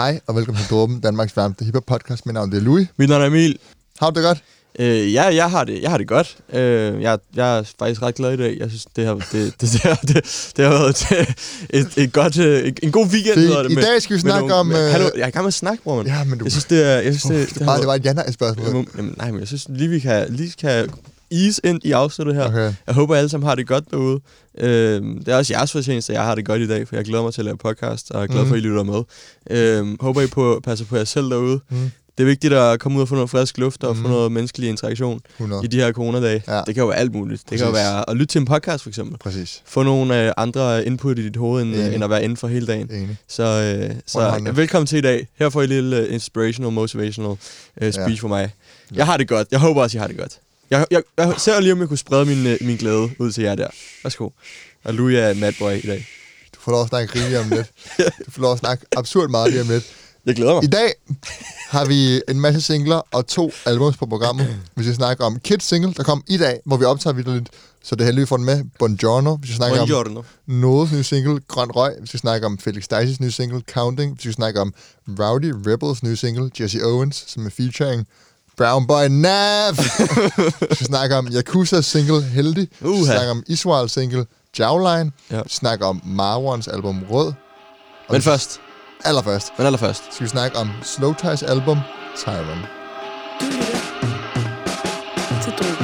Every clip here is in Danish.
Hej og velkommen til Dråben, Danmarks varmeste hiphop podcast. Mit navn det er Louis. Mit navn er Emil. Har du det godt? Øh, ja, jeg har det, jeg har det godt. Øh, jeg, jeg er faktisk ret glad i dag. Jeg synes, det har, det, det, det, har, det, det har været et, et, et godt, øh, en god weekend. Det- det, i med- dag skal vi snakke nogle- om, med- øh, Hallo, jeg er i gang med at snakke, bror. Ja, men du... Jeg synes, det er... Jeg synes, det, det, var, det var et ja-nej-spørgsmål. Jamen, nej, men jeg synes lige, vi kan, lige kan ease ind i afsnittet her. Okay. Jeg håber, alle sammen har det godt derude. Øh, det er også jeres fortjeneste, at jeg har det godt i dag, for jeg glæder mig til at lave podcast, og jeg er glad for, at I lytter med. Øh, håber, I på, passer på jer selv derude. Mm. Det er vigtigt at komme ud og få noget frisk luft og Mm. få noget menneskelig interaktion 100. i de her coronadage. Ja. Det kan jo være alt muligt. Det kan jo være at lytte til en podcast, for eksempel. Præcis. Få nogle øh, andre input i dit hoved, end, Enig. end at være inden for hele dagen. Enig. Så, øh, så Underholdende. velkommen til i dag. Her får I et lille øh, inspirational, motivational øh, speech Ja. for mig. Jeg har det godt. Jeg håber også, I har det godt. Jeg, jeg, jeg ser lige, om jeg kunne sprede min, øh, min glæde ud til jer der. Værsgo. Og Louis er madboy i dag. Du får lov at snakke rigeligt om lidt. Du får lov at snakke absurd meget lige om lidt. Jeg glæder mig. I dag har vi en masse singler og to albums på programmet. Vi skal snakke om Kids single, der kom i dag, hvor vi optager videre lidt. Så det er heldigt, vi får den med. Buongiorno. Vi skal snakke om Buongiorno. Nodes nye single, Grøn Røg. Vi skal snakke om Felix Dices nye single, Counting. Vi skal snakke om Rowdy Rebels nye single, Jesse Owens, som er featuring Brown Boy Nav. vi skal snakke om Yakuza single, Heldig. Vi Uha. skal snakke om Israel single, Jawline. Ja. Vi skal snakke om Marwans album Rød. Og Men vi- først. Allerførst Men allerførst. skal vi snakke om Slow Ties album, Tyron. Du lytter til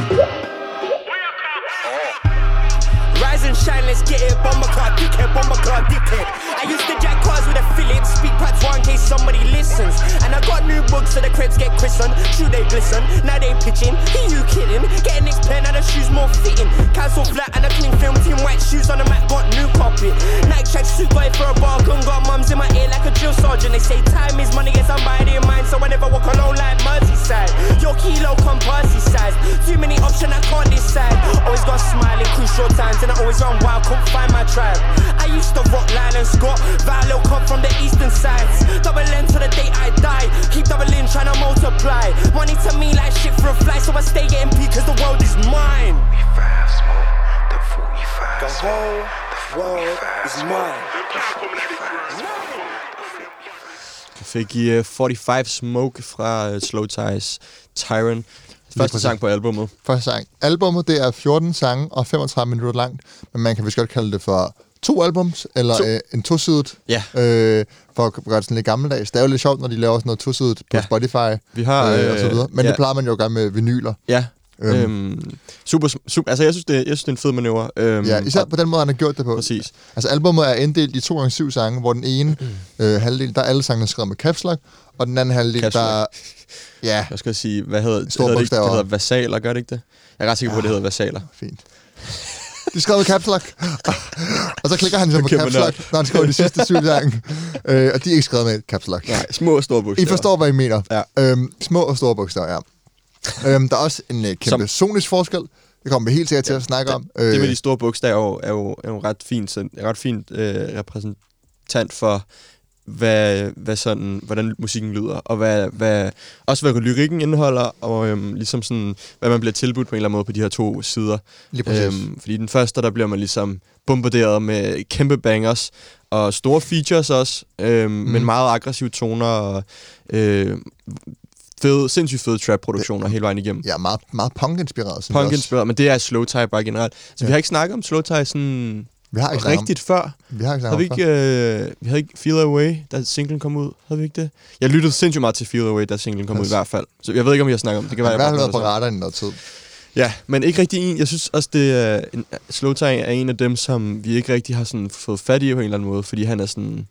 shine, let's get it. Bomber car, dickhead, bomber car, dickhead. I used to jack cars with a Phillips, speak pats one in case somebody listens. And I got new books so the cribs get christened. True, they glisten, now they pitching. Who you kidding? Getting next pen, now the shoes more fitting. Cancel flat and a clean film, team white shoes on the mat, got new carpet. Nike track suit, got it for a bargain. Got mums in my ear like a drill sergeant. They say time is money, yes, I'm buying in mine. So I never walk alone like Merseyside. Your kilo come party size. Too many options, I can't decide. Always got smiling, crucial times, and I always run wild, couldn't find my tribe. I used to rock Lyle and Scott. Valo come from the eastern sides. Double N to the day I die. Keep double in, trying to multiply. Money to me like shit for a fly, so I stay getting peak, cause the world is mine. 45 smoke, the 45 The whole world is mine. the 45 smoke. Jeg fik I uh, 45 Smoke fra uh, Slow Ties Tyron. Første sang på albummet. Første sang. Albummet, det er 14 sange og 35 minutter langt, men man kan vist godt kalde det for to albums, eller To. øh, en tosidet, Ja. øh, for at gøre det sådan lidt gammeldags. Det er jo lidt sjovt, når de laver sådan noget tosidet på Ja. Spotify Vi har... øh, og så videre. Men ja. det plejer man jo at gøre med vinyler. Ja. Øhm. Øhm, super, super, altså jeg synes, det, jeg synes, det er en fed manøvre. Øhm, Ja, især og- på den måde, han har gjort det på. Præcis. Altså, albummet er inddelt i to gange syv sange, hvor den ene øh, halvdel, der er alle sangene skrevet med caps lock, og den anden halvdel, Caps der... Ja, Jeg skal sige, hvad hedder det? Hedder det, ikke, det hedder vasaler, gør det ikke det? Jeg er ret sikker på, at det hedder vasaler. fint. De skrev med caps lock. og så klikker han så på caps lock, når han skriver de sidste syv sange. Øh, og de er ikke skrevet med caps lock. Nej, små og store I bogstaver. forstår, hvad I mener. Ja. Øhm, små og store bogstaver, ja. øhm, der er også en øh, kæmpe Som- sonisk forskel. Det kommer vi helt sikkert til at snakke om. Øh, Det med de store bogstaver er jo, er jo, er jo ret fint, så, ret fint øh, repræsentant for, hvad, hvad sådan, hvordan musikken lyder, og hvad, hvad, også hvad lyrikken indeholder, og øhm, ligesom sådan, hvad man bliver tilbudt på en eller anden måde på de her to sider. Øhm, fordi den første, der bliver man ligesom bombarderet med kæmpe bangers, og store features også, øhm, mm. men meget aggressive toner, og øh, fed, sindssygt fede trap-produktioner hele vejen igennem. Ja, meget, meget punk-inspireret. synes jeg Punk også. inspireret, men det er slow tie bare generelt. Så Ja. vi har ikke snakket om slow tie sådan Vi har ikke rigtigt før. Vi har ikke Havde vi ikke, øh, vi havde ikke Feel Away, da singlen kom ud? Havde vi ikke det? Jeg lyttede sindssygt meget til Feel Away, da singlen kom ud i Yes. hvert fald. Så jeg ved ikke, om vi har snakket om det. Det kan være, Han har i jeg hvert fald været på radaren i noget tid. Ja, men ikke rigtig en. Jeg synes også, det er en, Slow Tie er en af dem, som vi ikke rigtig har sådan fået fat i på en eller anden måde, fordi han er sådan...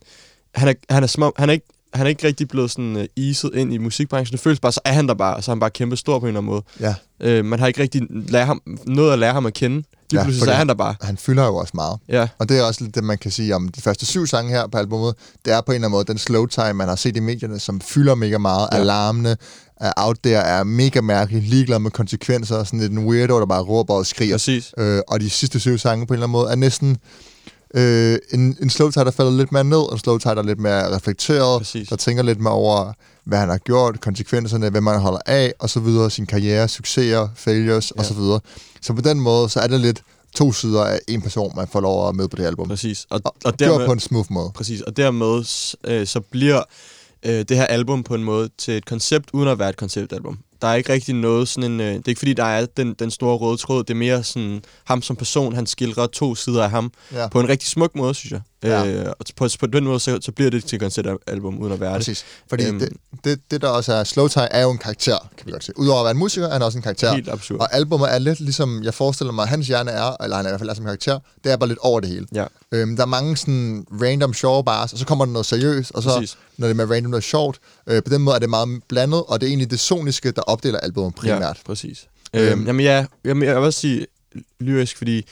Han er, han er, små, han er ikke han er ikke rigtig blevet sådan uh, easet ind i musikbranchen. Det føles bare, så er han der bare, og så er han bare kæmpe stor på en eller anden måde. Ja, Øh, man har ikke rigtig lært ham, noget at lære ham at kende. Lige Ja, pludselig så er han der bare. han fylder jo også meget. Ja, Og det er også det, man kan sige om de første syv sange her på albumet. Det er på en eller anden måde den slow time, man har set i medierne, som fylder mega meget. Ja. Alarmene er out there, er mega mærkelig, ligeglad med konsekvenser. Sådan lidt en weirdo, der bare råber og skriger. præcis. Øh, og de sidste syv sange på en eller anden måde er næsten øh, en, en slow tie, der falder lidt mere ned, og en slow tie, der er lidt mere reflekteret, Præcis. der tænker lidt mere over, hvad han har gjort, konsekvenserne, hvem man holder af, og så videre, sin karriere, succeser, failures, ja. og så videre. Så på den måde, så er det lidt to sider af en person, man får lov at med på det album. Præcis. Og, Og, og dermed, på en smooth måde. præcis. Og dermed øh, så bliver øh, det her album på en måde til et koncept, uden at være et konceptalbum. Der er ikke rigtig noget sådan en... Øh, det er ikke fordi, der er den, den store røde tråd. Det er mere sådan ham som person. Han skildrer to sider af ham Ja. på en rigtig smuk måde, synes jeg. Ja. Øh, og på, på den måde, så, så bliver det til et konceptalbum, uden at være det. Præcis. Fordi Øhm. det, det, det, der også er... Slowthai er jo en karakter, kan vi godt sige. Udover at være en musiker, er han også en karakter. Helt absurd. Og albumet er lidt ligesom, jeg forestiller mig, hans hjerne er, eller han er i hvert fald er som karakter, det er bare lidt over det hele. Ja. Øhm, der er mange sådan random sjove bars, og så kommer der noget seriøst, og så Præcis. når det er med random noget sjovt. Øh, på den måde er det meget blandet, og det er egentlig det soniske, der opdeler albumet primært. Ja, præcis. Øhm. Øhm, jamen ja, jamen, jeg vil også sige lyrisk, fordi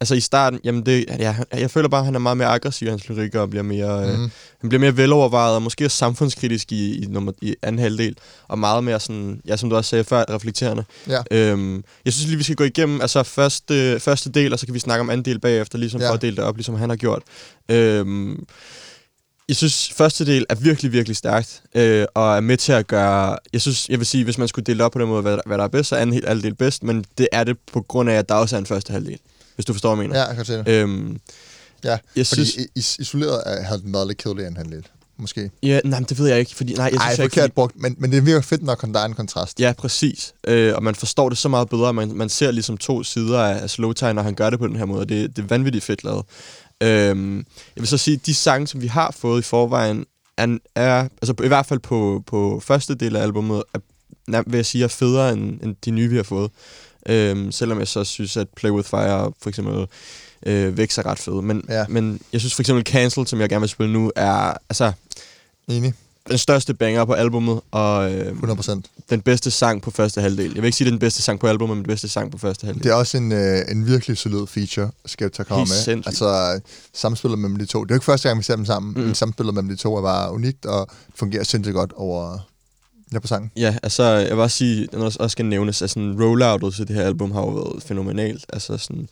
altså i starten, jamen det, ja, jeg føler bare, at han er meget mere aggressiv i hans lyrikker, og bliver mere, mm. øh, Mhm. han bliver mere velovervejet, og måske også samfundskritisk i, i, nummer, i anden halvdel, og meget mere sådan, ja, som du også sagde før, reflekterende. Ja. Øhm, jeg synes lige, vi skal gå igennem altså første, første del, og så kan vi snakke om anden del bagefter, ligesom Ja. for at dele det op, ligesom han har gjort. Øhm, jeg synes, første del er virkelig, virkelig stærkt, øh, og er med til at gøre... Jeg synes, jeg vil sige, hvis man skulle dele op på den måde, hvad, hvad der er bedst, så er anden halvdel bedst, men det er det på grund af, at der også er en første halvdel, hvis du forstår, hvad jeg mener. Ja, jeg kan se det. Øhm, Ja, jeg fordi synes... is- isoleret er- havde den været lidt kedelig end han lidt. Måske. Ja, nej, men det ved jeg ikke, fordi... Nej, jeg Nej, synes jeg ikke, brugt, men, men det virker fedt, når der er en kontrast. Ja, præcis. Øh, og man forstår det så meget bedre. Man, man ser ligesom to sider af, Slowtime, når han gør det på den her måde. Det, det er vanvittigt fedt lavet. Øhm, jeg vil så sige, at de sange, som vi har fået i forvejen, er, er altså i hvert fald på, på første del af albumet, er, vil jeg sige, er federe end, end de nye, vi har fået. Øhm, selvom jeg så synes, at Play With Fire for eksempel øh, vækst er ret fed. Men, Ja. men jeg synes for eksempel Cancel, som jeg gerne vil spille nu, er altså Enig. den største banger på albummet, og øh, 100%. den bedste sang på første halvdel. Jeg vil ikke sige, det er den bedste sang på albumet, men den bedste sang på første halvdel. Det er også en, øh, en virkelig solid feature, Skepta kommer Helt med. sindssygt. Altså, samspillet mellem de to. Det er jo ikke første gang, vi ser dem sammen, mm. Mm. men samspillet mellem de to er bare unikt, og fungerer sindssygt godt over ja, på sangen. Ja, altså, jeg vil også sige, at også, også skal nævnes, at sådan, rolloutet til det her album har jo været fænomenalt. Altså sådan,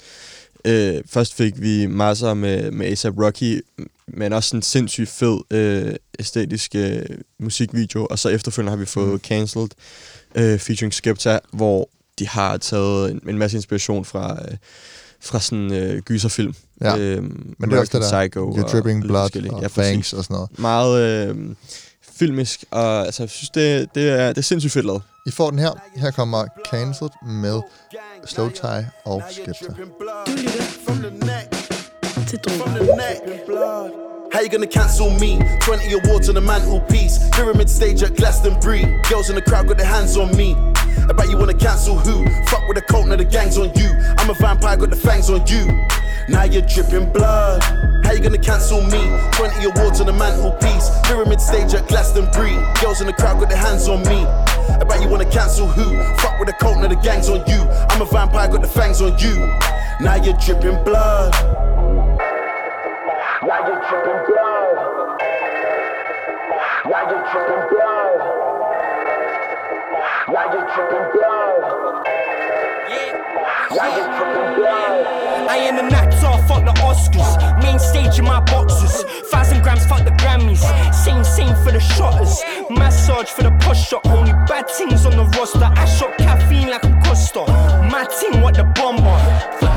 øh, først fik vi masser med, med A$AP Rocky, men også en sindssygt fed øh, æstetisk øh, musikvideo, og så efterfølgende har vi fået Mm. Cancelled øh, featuring Skepta, hvor de har taget en, en masse inspiration fra, øh, fra sådan øh, gyserfilm. Ja. Øhm, Men det er også det der, Psycho You're Dripping Blood og Ja, præcis Fangs og sådan noget. meget øh, filmisk, og altså, jeg synes, det, det, er, det er sindssygt fedt lavet. I får den her. Her kommer Cancelled med Slow Tie og Skepta. Du lytter til Drogen. How you gonna cancel me? 20 awards on the mantelpiece. Pyramid stage at Glastonbury. Girls in the crowd got their hands on me. Bet you wanna cancel who? Fuck with the cult, now the gang's on you. I'm a vampire, got the fangs on you. Now you're dripping blood. How you gonna cancel me? 20 awards on the mantelpiece. Pyramid stage at Glastonbury. Girls in the crowd got their hands on me. Bet you wanna cancel who? Fuck with the cult, now the gang's on you. I'm a vampire, got the fangs on you. Now you're dripping blood. Now you're dripping blood. Now you're dripping blood. Now you're dripping blood. Now you're dripping blood. I am an actor, fuck the Oscars. Main stage in my boxes. Thousand grams, fuck the Grammys. Same, same for the shotters. Massage for the posture. Only bad things on the roster. I shot caffeine like a Costa. My team, what the bomber.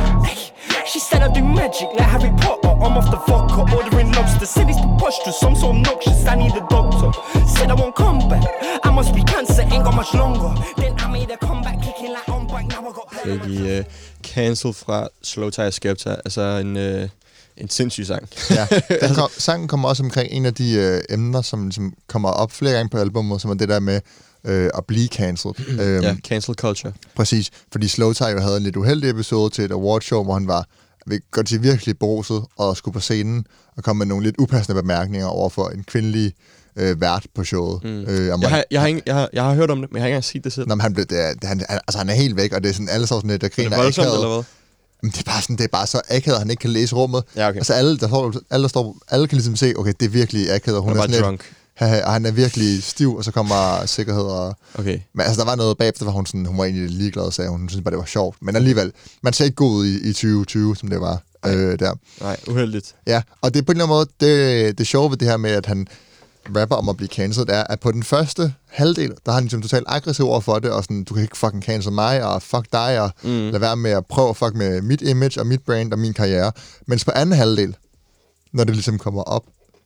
She said I do magic like Harry Potter. I'm off the vodka, ordering lobster. Said it's preposterous, I'm so obnoxious. I need a doctor. Said I won't come back. I must be cancer, ain't got much longer. Then I made a comeback, kicking like on back. Now I got. I uh, Cancel fra Slow Tie Skepta. Altså en, uh, en sindssyg sang. Ja, den kom, sangen kommer også omkring en af de øh, emner, som ligesom kommer op flere gange på albumet, som er det der med øh, at blive cancelled. øhm, ja, cancel culture. Præcis, fordi Slowthai jo havde en lidt uheldig episode til et awardshow, hvor han var vil godt sige, virkelig beruset og skulle på scenen og komme med nogle lidt upassende bemærkninger over for en kvindelig øh, vært på showet. Mm. Øh, Jeg har, jeg, har ikke, jeg, har, jeg har hørt om det, men jeg har ikke engang set det selv. Nå, men han, blev, det er, han, altså, han er helt væk, og det er sådan, alle sådan lidt, der Er det griner voldsomt, eller hvad? Men det er bare sådan, det er bare så akavet, at han ikke kan læse rummet. Ja, okay. Altså alle, der står, alle, der står, alle kan ligesom se, okay, det er virkelig akavet, hun er er, bare sådan drunk. lidt, og han er virkelig stiv, og så kommer sikkerhed og... Okay. Men altså, der var noget bagefter, hvor hun, sådan, hun var egentlig ligeglad, sagde hun. Hun synes bare, det var sjovt. Men alligevel, man ser ikke god ud i, i 2020, som det var øh, der. Nej, uheldigt. Ja, og det er på en eller anden måde, det, det sjove ved det her med, at han rapper om at blive cancelled, er, at på den første halvdel, der har han ligesom totalt aggressiv over for det, og sådan, du kan ikke fucking cancel mig, og fuck dig, og mm. lad være med at prøve at fuck med mit image, og mit brand, og min karriere. Mens på anden halvdel, når det ligesom kommer op,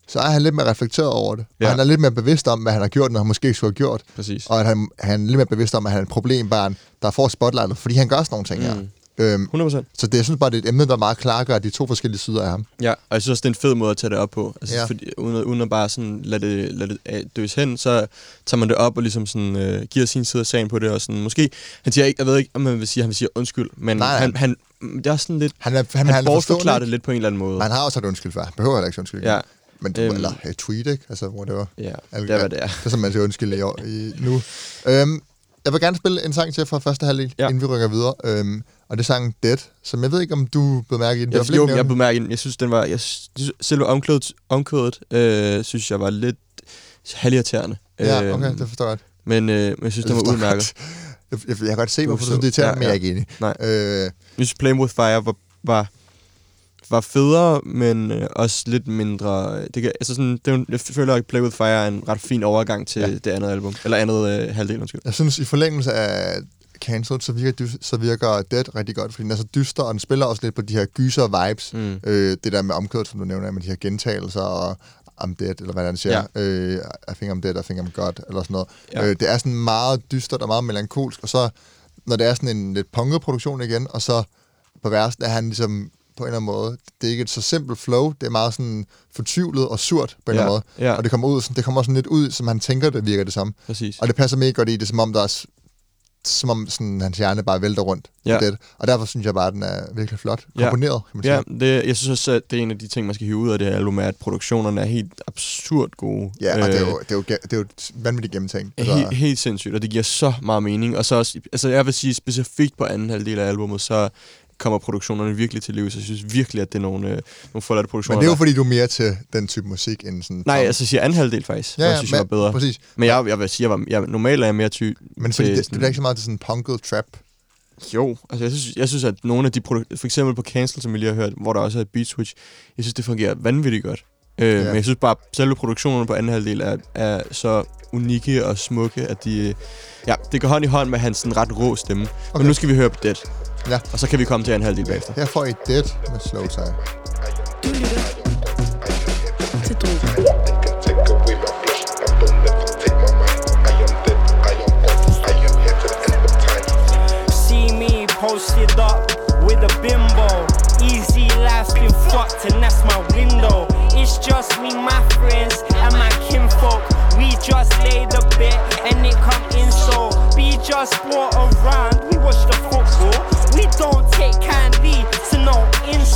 så er han lidt mere reflekteret over det. Ja. Og han er lidt mere bevidst om, hvad han har gjort, når han måske ikke skulle have gjort. Præcis. Og at han, han er lidt mere bevidst om, at han er et problembarn, der får spotlightet, fordi han gør sådan nogle ting her. Mm. Øhm, 100%. så det, jeg synes bare, det er et emne, der meget klargør de to forskellige sider af ham. Ja, og jeg synes også, det er en fed måde at tage det op på. Altså, Ja. fordi, uden, at, uden at bare sådan lade det, lade det øh, døs hen, så tager man det op og ligesom sådan, øh, giver sin side af sagen på det. Og sådan, måske, han siger ikke, jeg ved ikke, om man vil sige, at han vil sige undskyld, men Nej, han, han, det er sådan lidt, Han, er, han, han, han bortforklarer det lidt på en eller anden måde. Men han har også et undskyld. Han behøver heller ikke undskyld. Ja. Men du, Øhm. eller et tweet, ikke? Altså, whatever. Ja, det er, hvad det er. Det er som man siger undskyld i, år, i nu. Øhm, jeg vil gerne spille en sang til fra første halvdel, ja. Ja. inden vi rykker videre. Øhm, og det er sangen Dead, som jeg ved ikke, om du blev mærke i den. Jeg, jo, jeg i den. Jeg synes, den var... Jeg synes, selve omkvædet, omkvædet øh, synes jeg var lidt halvirriterende. Ja, Øhm, okay, det forstår jeg. Men, øh, men jeg synes, den var udmærket. Jeg, jeg, jeg kan godt se, hvorfor du synes, det er irriterende, Ja, men jeg er ja. ikke enig. Nej. Øh, Jeg synes, Playing With Fire var, var, var federe, men øh, også lidt mindre... Det kan, altså sådan, det jeg føler, at Play With Fire er en ret fin overgang til Ja. det andet album. Eller andet øh, halvdel, undskyld. jeg synes, i forlængelse af Cancelled, så virker, så virker Dead rigtig godt, fordi den er så dyster, og den spiller også lidt på de her gyser-vibes. Mm. Øh, det der med omkødet, som du nævner, med de her gentagelser og I'm dead, eller hvad han siger. Ja. Øh, I think I'm dead, I think I'm God, eller sådan noget. Ja. Øh, det er sådan meget dystert og meget melankolsk, og så, når det er sådan en lidt punket produktion igen, og så på versen er han ligesom på en eller anden måde, det er ikke et så simpelt flow, det er meget sådan fortvivlet og surt på en Ja, eller anden måde. ja. Og det kommer ud, sådan, det kommer sådan lidt ud, som han tænker, det virker det samme. Præcis. Og det passer mega godt i det, som om der er, som om sådan, hans hjerne bare vælter rundt. Ja. Det. Og derfor synes jeg bare, at den er virkelig flot. Ja. Komponeret, kan man sige. Ja, det, jeg synes også, at det er en af de ting, man skal hive ud af det her album, er, at produktionerne er helt absurd gode. Ja, og det er Øh, jo, det er jo, det er jo vanvittigt gennemtænkt. Altså, helt, helt sindssygt, og det giver så meget mening. Og så også, altså jeg vil sige specifikt på anden halvdel af albumet, så kommer produktionerne virkelig til liv. Så jeg synes virkelig, at det er nogle, øh, nogle forladte produktioner. Men det er jo der- fordi, du er mere til den type musik, end sådan... Nej, altså jeg siger anden halvdel faktisk. Ja, ja, jeg synes, men, jeg var bedre. Præcis. Men jeg, jeg vil sige, jeg var, jeg, normalt er jeg mere ty Men fordi til det, sådan- det er ikke så meget til sådan punket trap. Jo, altså jeg synes, jeg synes at nogle af de produkter, for eksempel på Cancel, som vi lige har hørt, hvor der også er et beat switch, jeg synes, det fungerer vanvittigt godt. Øh, Ja. Men jeg synes bare, at selve produktionerne på anden halvdel er, er så unikke og smukke, at de, ja, det går hånd i hånd med hans sådan ret rå stemme. Okay. Men nu skal vi høre på Dead, Ja. og så kan vi komme til anden halvdel bagefter. Her får I Dead med Slow Time. Du lytter til Drogen. Take away my flesh, I don't never take my mind. I am dead, I am gone, I am here to the end of time. See me posted up with a bimbo. Easy life been fucked, and that's my window. It's just me, my friends, and my kinfolk. We just laid a bet, and it come in so. We just brought around, we watch the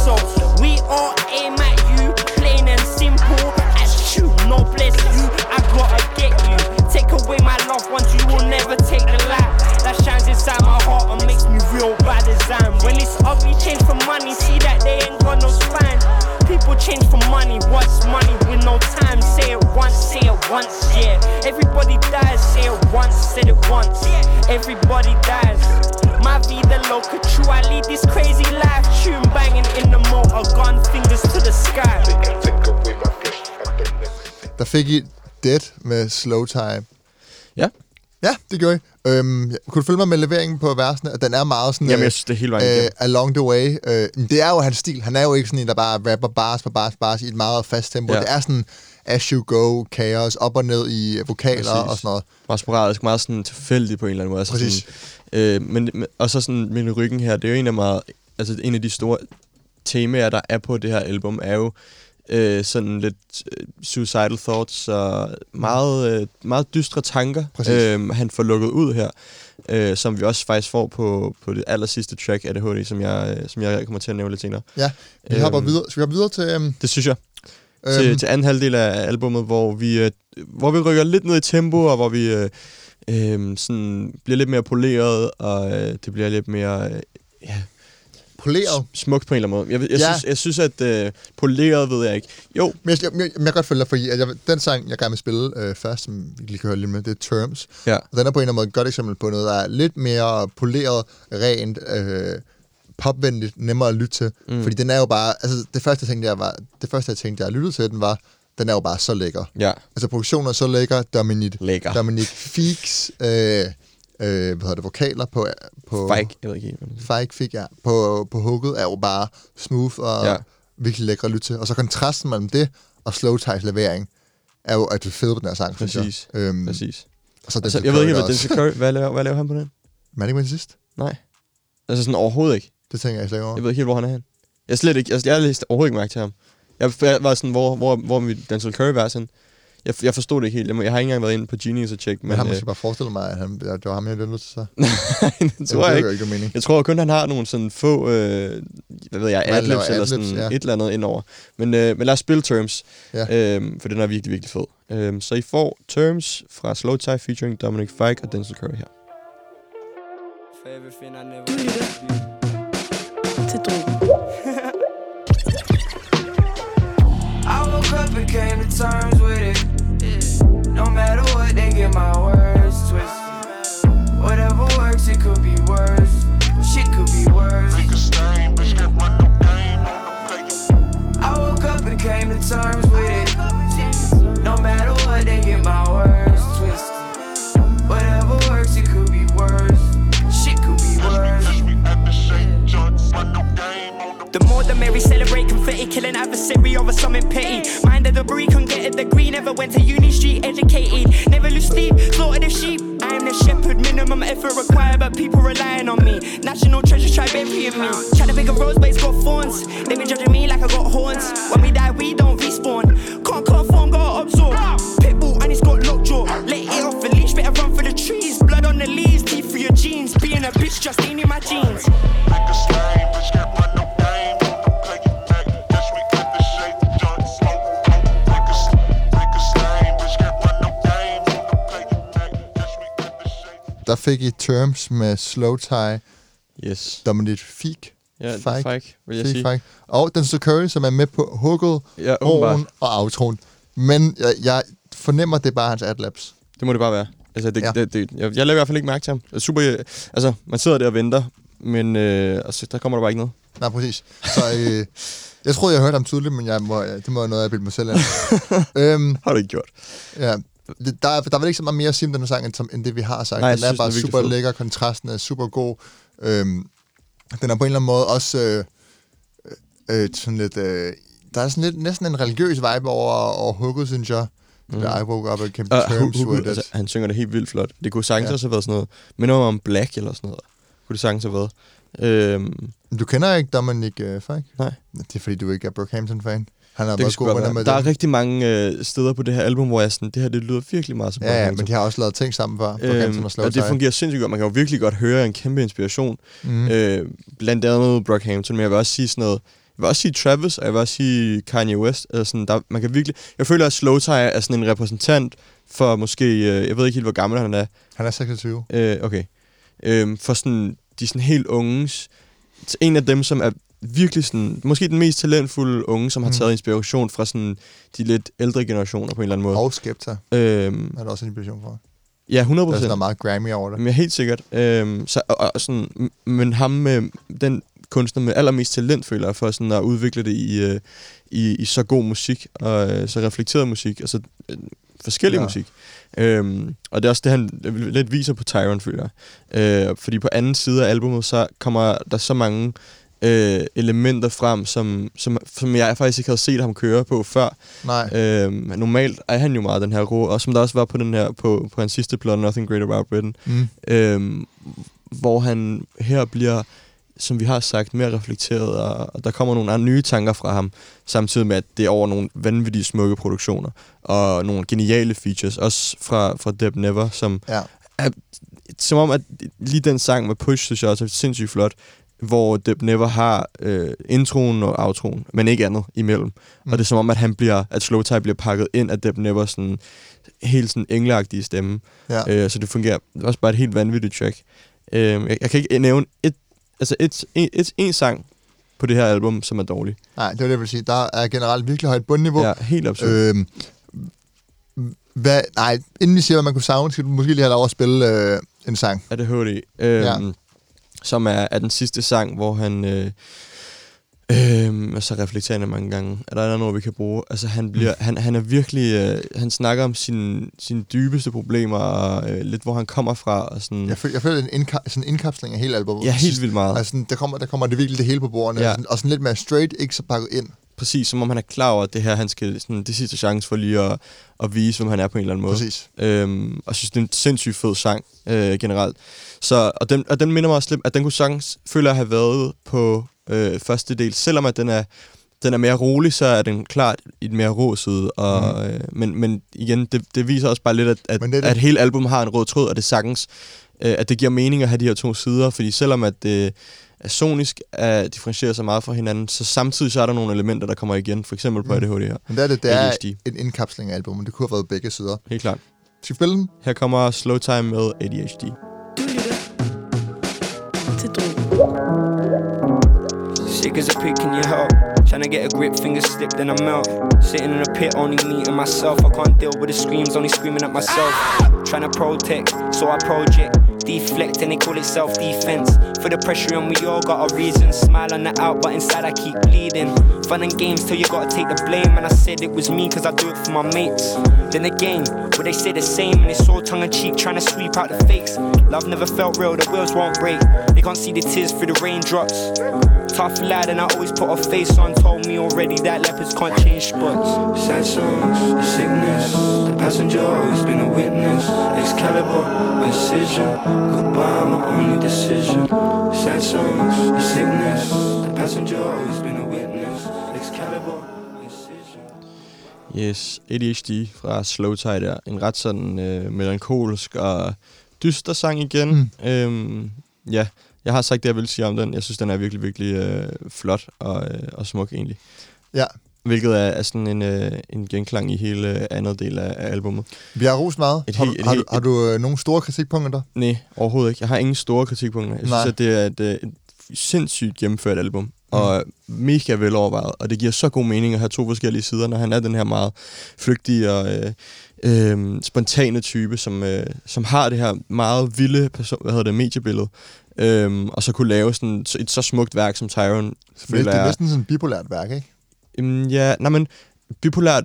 insults. We all aim at you, plain and simple. As true, no bless you, I gotta get you. Take away my loved ones, you will never take the light that shines inside my heart and makes me real by design. When it's ugly, change for money, see that they ain't got no spine. People change for money, what's money with no time? Say it once, say it once, yeah. Everybody dies, say it once, said it once. Everybody dies. My vida loca, true. I lead this crazy fik I Dead med Slow Time. Ja, Ja, det gjorde I. Øhm, kunne du følge mig med leveringen på versene? Den er meget sådan... Jamen, øh, jeg synes, det er hele vejen øh, along the way. Øh, det er jo hans stil. Han er jo ikke sådan en, der bare rapper bars på bars, bars i et meget fast tempo. Ja. Det er sådan as you go, kaos, op og ned i vokaler Præcis. og sådan noget. meget sporadisk, meget sådan tilfældigt på en eller anden måde. Altså Præcis. Sådan, øh, men, men, og så sådan med ryggen her, det er jo en af, meget, altså en af de store temaer, der er på det her album, er jo øh, sådan lidt øh, suicidal thoughts og meget, øh, meget dystre tanker, Præcis. øh, han får lukket ud her. Øh, som vi også faktisk får på, på det aller sidste track af ADHD, som jeg, øh, som jeg kommer til at nævne lidt senere. Ja, vi Øhm. hopper videre. Skal vi hoppe videre til... Øhm, Det synes jeg. til, til anden halvdel af albummet, hvor vi, øh, hvor vi rykker lidt ned i tempo, og hvor vi øh, øh, sådan bliver lidt mere poleret, og øh, det bliver lidt mere øh, ja, poleret. smukt på en eller anden måde. Jeg, jeg, Ja. synes, jeg synes, at øh, poleret ved jeg ikke. Jo, Men jeg, jeg, jeg, jeg kan godt følge dig, fordi at jeg, den sang, jeg gerne vil spille øh, først, som vi lige kan høre lidt med, det er Terms. ja, Og den er på en eller anden måde et godt eksempel på noget, der er lidt mere poleret, rent, øh, popvenligt, nemmere at lytte til. Mm. Fordi den er jo bare, altså det første, jeg tænkte, jeg var, det første, jeg tænkte, jeg lyttede til, den var, den er jo bare så lækker. ja, Altså produktionen er så lækker, Dominic, Lækker. Dominic Feeks, øh, øh, hvad hedder det, vokaler på, på Fike, jeg ved ikke. Fike fik, ja, på, på hugget er jo bare smooth og Ja. virkelig lækker at lytte til. Og så kontrasten mellem det, og Slow Ties levering er jo at det fede på den her sang, jeg. Præcis. Øhm, Præcis. Og så Altså, jeg ved ikke, hvad. Denzel Curry, hvad laver, hvad laver han på den? Men er ikke med til sidst? Nej. Altså sådan overhovedet ikke. Det tænker jeg slet ikke over. Jeg ved ikke helt, hvor han er hen. Jeg slet ikke, altså, jeg har læst overhovedet ikke mærke til ham. Jeg, jeg var sådan, hvor, hvor, hvor mit Denzel Curry vers hen? Jeg, jeg forstod det ikke helt. Jeg, må- jeg har ikke engang været inde på Genius og tjekke, Men men han øh, måske bare forestille mig, at han, at det var ham, jeg lyttede til sig. det tror jeg ikke. ikke, mening. Jeg tror kun, han har nogle sådan få, øh, hvad ved jeg, adlibs eller sådan ja. et eller andet indover. Men, øh, men lad os spille Terms, Ja. øhm, for den er virkelig, virkelig fed. Øhm, så I får Terms fra Slow Tie featuring Dominic Fike og Denzel Curry her. For everything I never til Drogen. I woke up and came to terms get my words twisted. Whatever works, it could be worse. Shit could be worse. I woke up and came to terms with it. No matter what, they get my words The more the merry, celebrate confetti, killing adversary over something petty. Mind that the debris, couldn't get a degree, never went to uni street, educated. Never lose sleep, slaughter the sheep. I am the shepherd, minimum effort required, but people relying on me. National treasure, try burying me. Try to pick a rose, but it's got thorns. They been judging me like I got horns. When we die, we don't respawn. Can't conform, gotta absorb. Pitbull, and it's got lockjaw. Let it off the leash, better run for the trees. Blood on the leaves, teeth for your jeans. Being a bitch, just ain't in my jeans. Der fik I Terms med Slow Tie, Yes. Dominic Fik, Ja, Fike. Fike, Fike vil jeg Fik, sige. Fik, og Denzel Curry, som er med på hooket, Ja, broen og outroen. Men jeg, jeg fornemmer, det er bare hans adlabs. Det må det bare være. Altså, det, Ja. det, det, jeg, jeg lægger i hvert fald ikke mærke til ham. Er super, altså, man sidder der og venter, men øh, altså, der kommer der bare ikke noget. Nej, præcis. Så øh, jeg troede, jeg hørte ham tydeligt, men jeg må, det må være noget, jeg bilder mig selv af. øhm, Har du ikke gjort. ja. Det- Der er, der er vel ikke så meget mere at sige om den her sang, end, som, end det, vi har sagt. Nej, den er synes, bare den er super fed. lækker, kontrasten er super god. Øhm, den er på en eller anden måde også øh, øh, sådan lidt... Øh, der er sådan lidt, næsten en religiøs vibe over, over hooket, synes jeg. Mm. I woke up and came to Og terms Hugo, with it. altså, han synger det helt vildt flot. Det kunne sagtens Ja. også have været sådan noget. Mig om Black eller sådan noget. Kunne det sagtens have været. Øhm, Du kender ikke Dominic uh, Fike? Nej. Det er fordi, du ikke er Brockhampton-fan. Han har det sgu god venner med Der er rigtig mange øh, steder på det her album, hvor jeg sådan, det her det lyder virkelig meget som Ja, ja, Brockhampton. men de har også lavet ting sammen før. Brockhampton og Slow og det fungerer sindssygt godt. Man kan jo virkelig godt høre en kæmpe inspiration. Mm. Øh, blandt andet Brockhampton, men jeg vil også sige sådan noget... Jeg vil også sige Travis, og jeg vil også sige Kanye West. Altså sådan, der, man kan virkelig... Jeg føler, at Slow Tie er sådan en repræsentant for måske... Øh, jeg ved ikke helt, hvor gammel han er. Han er 26. Øh, okay. Øh, for sådan, de sådan helt unges... En af dem, som er virkelig sådan... Måske den mest talentfulde unge, som har Mm. taget inspiration fra sådan de lidt ældre generationer på en eller anden måde. Og Skepta Øhm, er der også en inspiration for. ja, 100 Der er sådan meget Grammy over det. Men helt sikkert. Øhm, så, og, og sådan, men ham med den kunstner med allermest talent, føler jeg, for sådan at udvikle det i, øh, i, i så god musik, og øh, så reflekteret musik, altså øh, forskellig ja. musik. Øhm, og det er også det, han lidt viser på Tyron, føler jeg. Øh, fordi på anden side af albumet, så kommer der så mange øh, elementer frem, som, som, som jeg faktisk ikke havde set ham køre på før. Nej. Øhm, normalt er han jo meget den her rå, og som der også var på den her på, på hans sidste plade, Nothing Great About Britain, Mm. øhm, hvor han her bliver, som vi har sagt, mere reflekteret, og, og der kommer nogle andre nye tanker fra ham, samtidig med, at det er over nogle vanvittige smukke produktioner, og nogle geniale features, også fra, fra Deb Never, som Ja. som om, at lige den sang med Push, synes jeg også er sindssygt flot, hvor Deb Never har øh, introen og outroen, men ikke andet imellem. Mm. Og det er som om, at han bliver, at Slow Tie bliver pakket ind af Deb Never sådan helt sådan engleagtige stemme. Ja. Øh, så det fungerer det er også bare et helt vanvittigt track. Øh, jeg, jeg kan ikke nævne et, altså et, et, et, en sang på det her album, som er dårlig. Nej, det var det, jeg ville sige. Der er generelt virkelig højt bundniveau. Ja, helt absurd. Øhm, hvad, nej, inden vi siger, hvad man kunne savne, skal du måske lige have lov at spille øh, en sang. er det HD, øhm, Ja. Som er, er den sidste sang, hvor han... Øh, Øhm, og så reflekterer han mange gange. Er der noget, vi kan bruge? Altså, han, bliver, Mm. han, han er virkelig... Øh, han snakker om sine, sine dybeste problemer, og øh, lidt hvor han kommer fra, og sådan... Jeg føler, jeg føler er en indka- sådan en indkapsling af hele albumet. ja, helt vildt meget. Altså, der, kommer, der kommer det virkelig det hele på bordene. Ja. Ja. Sådan, og sådan lidt mere straight, ikke så pakket ind. Præcis, som om han er klar over, at det her, han skal, sådan, det sidste chance for lige at, at vise, hvem han er på en eller anden måde. Præcis. Øhm, og jeg synes, det er en sindssygt fed sang øh, generelt. Så, og, den, og den minder mig også lidt, at den kunne sagtens, føler jeg, have været på øh, første del. Selvom at den er, den er mere rolig, så er den klart i et mere rå side. Og, mm. øh, men, men igen, det, det viser også bare lidt, at, at, det det- at hele album har en rød tråd, og det sagtens, øh, at det giver mening at have de her to sider. Fordi selvom at det er sonisk er differentierer sig meget fra hinanden, så samtidig så er der nogle elementer, der kommer igen. For eksempel på Mm. ADHD her. Men det er det, det er en indkapsling af albumet. Det kunne have været begge sider. Helt klart. Skal vi spille den? Her kommer Slow Time med ADHD. Du lytter til. Sick as a pig, can you help? Tryna get a grip, fingers slip, then I melt. Sitting in a pit, only me and myself. I can't deal with the screams, only screaming at myself. Tryna protect, so I project. Deflect, and they call it self defense. For the pressure, and we all got our reasons. Smile on the out, but inside I keep bleeding. Fun and games till you gotta take the blame. And I said it was me, cause I do it for my mates. Then again, where they say the same, and it's all tongue in cheek, trying to sweep out the fakes. Love never felt real, the wheels won't break. They can't see the tears through the raindrops. Tough lad, and I always put a face on. Told me already that leopards can't change spots. Sad songs, the sickness. The passenger always been a witness. Excalibur, incision. Goodbye, my only decision. Sad songs, the sickness. The passenger always been a witness. Excalibur. Yes, ADHD fra Slow Tide der. En ret sådan øh, melankolsk og dyster sang igen. Mm. Øhm, ja, jeg har sagt det, jeg vil sige om den. Jeg synes, den er virkelig, virkelig øh, flot og, øh, og smuk egentlig. Ja. Hvilket er, er sådan en, øh, en genklang i hele øh, andet del af, af albummet. Vi har rost meget. Et har, helt- du, et har, du, helt- har du øh, nogle store kritikpunkter der? Nej, overhovedet ikke. Jeg har ingen store kritikpunkter. Jeg Nej. synes, at det er et, øh, et sindssygt gennemført album. Mm. Og mega velovervejet. Og det giver så god mening at have to forskellige sider, når han er den her meget flygtige og øh, øh, spontane type, som, øh, som har det her meget vilde person, hvad hedder det, mediebillede. Øhm, og så kunne lave sådan et så smukt værk som Tyron. Det, føler det er næsten sådan et bipolært værk, ikke? Jamen, ja, nej, men bipolært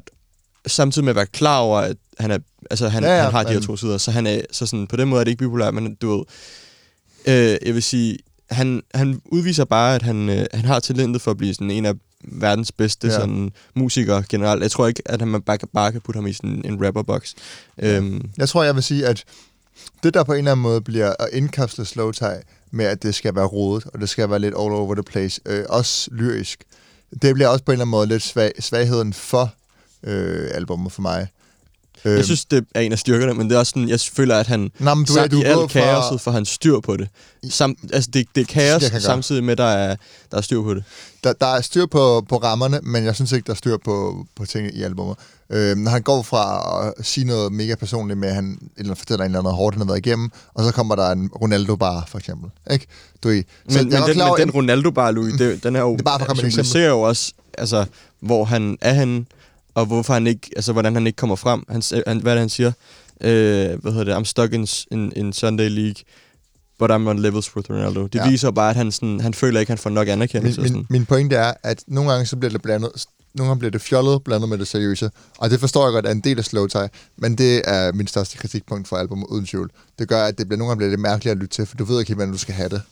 samtidig med at være klar over, at han, er, altså, han, Ja, ja, han har de her men- to sider. Så, han er, så sådan, på den måde er det ikke bipolært, men du ved, øh, jeg vil sige, han, han udviser bare, at han, øh, han har talentet for at blive sådan en af verdens bedste Ja. ja. sådan, musikere generelt. Jeg tror ikke, at han bare, bare kan putte ham i sådan en rapperbox. Øhm, Jeg tror, jeg vil sige, at det der på en eller anden måde bliver at indkapsle slow tie med, at det skal være rodet, og det skal være lidt all over the place, øh, også lyrisk, det bliver også på en eller anden måde lidt svag, svagheden for øh, albumet for mig. Øhm, jeg synes, det er en af styrkerne, men det er også sådan, jeg føler, at han Nå, men du, er, du i alt kaoset får han styr på det. Sam, altså, det, det er kaos, samtidig med, at der er, der er styr på det. der, der er styr på, på rammerne, men jeg synes ikke, der er styr på, på tingene i albumet. Øh, når han går fra at sige noget mega personligt med, at han eller fortæller en eller anden hårdt, han har været igennem, og så kommer der en Ronaldo-bar, for eksempel. Ikke? Du, ved. Men, men, jeg er den, klar men den Ronaldo bare, Louis, det, den er jo, Det er bare for at jo også, altså, hvor han er han, og hvorfor han ikke, altså, hvordan han ikke kommer frem. Han, han, hvad er det, han siger? Øh, hvad hedder det? I'm stuck in, in, in Sunday League, but I'm on levels with Ronaldo. Det Ja. viser bare, at han, sådan, han føler ikke, han får nok anerkendelse. min, min, sådan. min pointe er, at nogle gange så bliver det blandet, nogle gange bliver det fjollet blandet med det seriøse, og det forstår jeg godt er en del af slow tie, men det er min største kritikpunkt for albumet, uden tvivl. Det gør, at det bliver nogle gange bliver det mærkeligt at lytte til, for du ved ikke helt, hvordan du skal have det.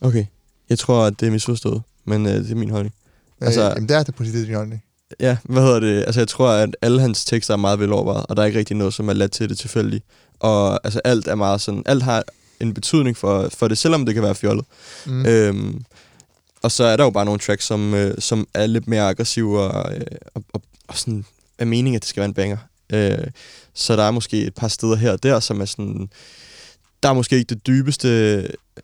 Okay. Jeg tror, at det er misforstået, men øh, det er min holdning. Altså, Altså- øh, jamen, det er det præcis din holdning. Ja, hvad hedder det? Altså, jeg tror, at alle hans tekster er meget velovervejet, og der er ikke rigtig noget, som er ladt til det tilfældigt. Og altså, alt er meget sådan, alt har en betydning for, for det, selvom det kan være fjollet. Mm. Øhm, og så er der jo bare nogle tracks, som, øh, som er lidt mere aggressive, og, øh, og, og, og sådan er meningen, at det skal være en banger. Øh, så der er måske et par steder her og der, som er sådan... Der er måske ikke det dybeste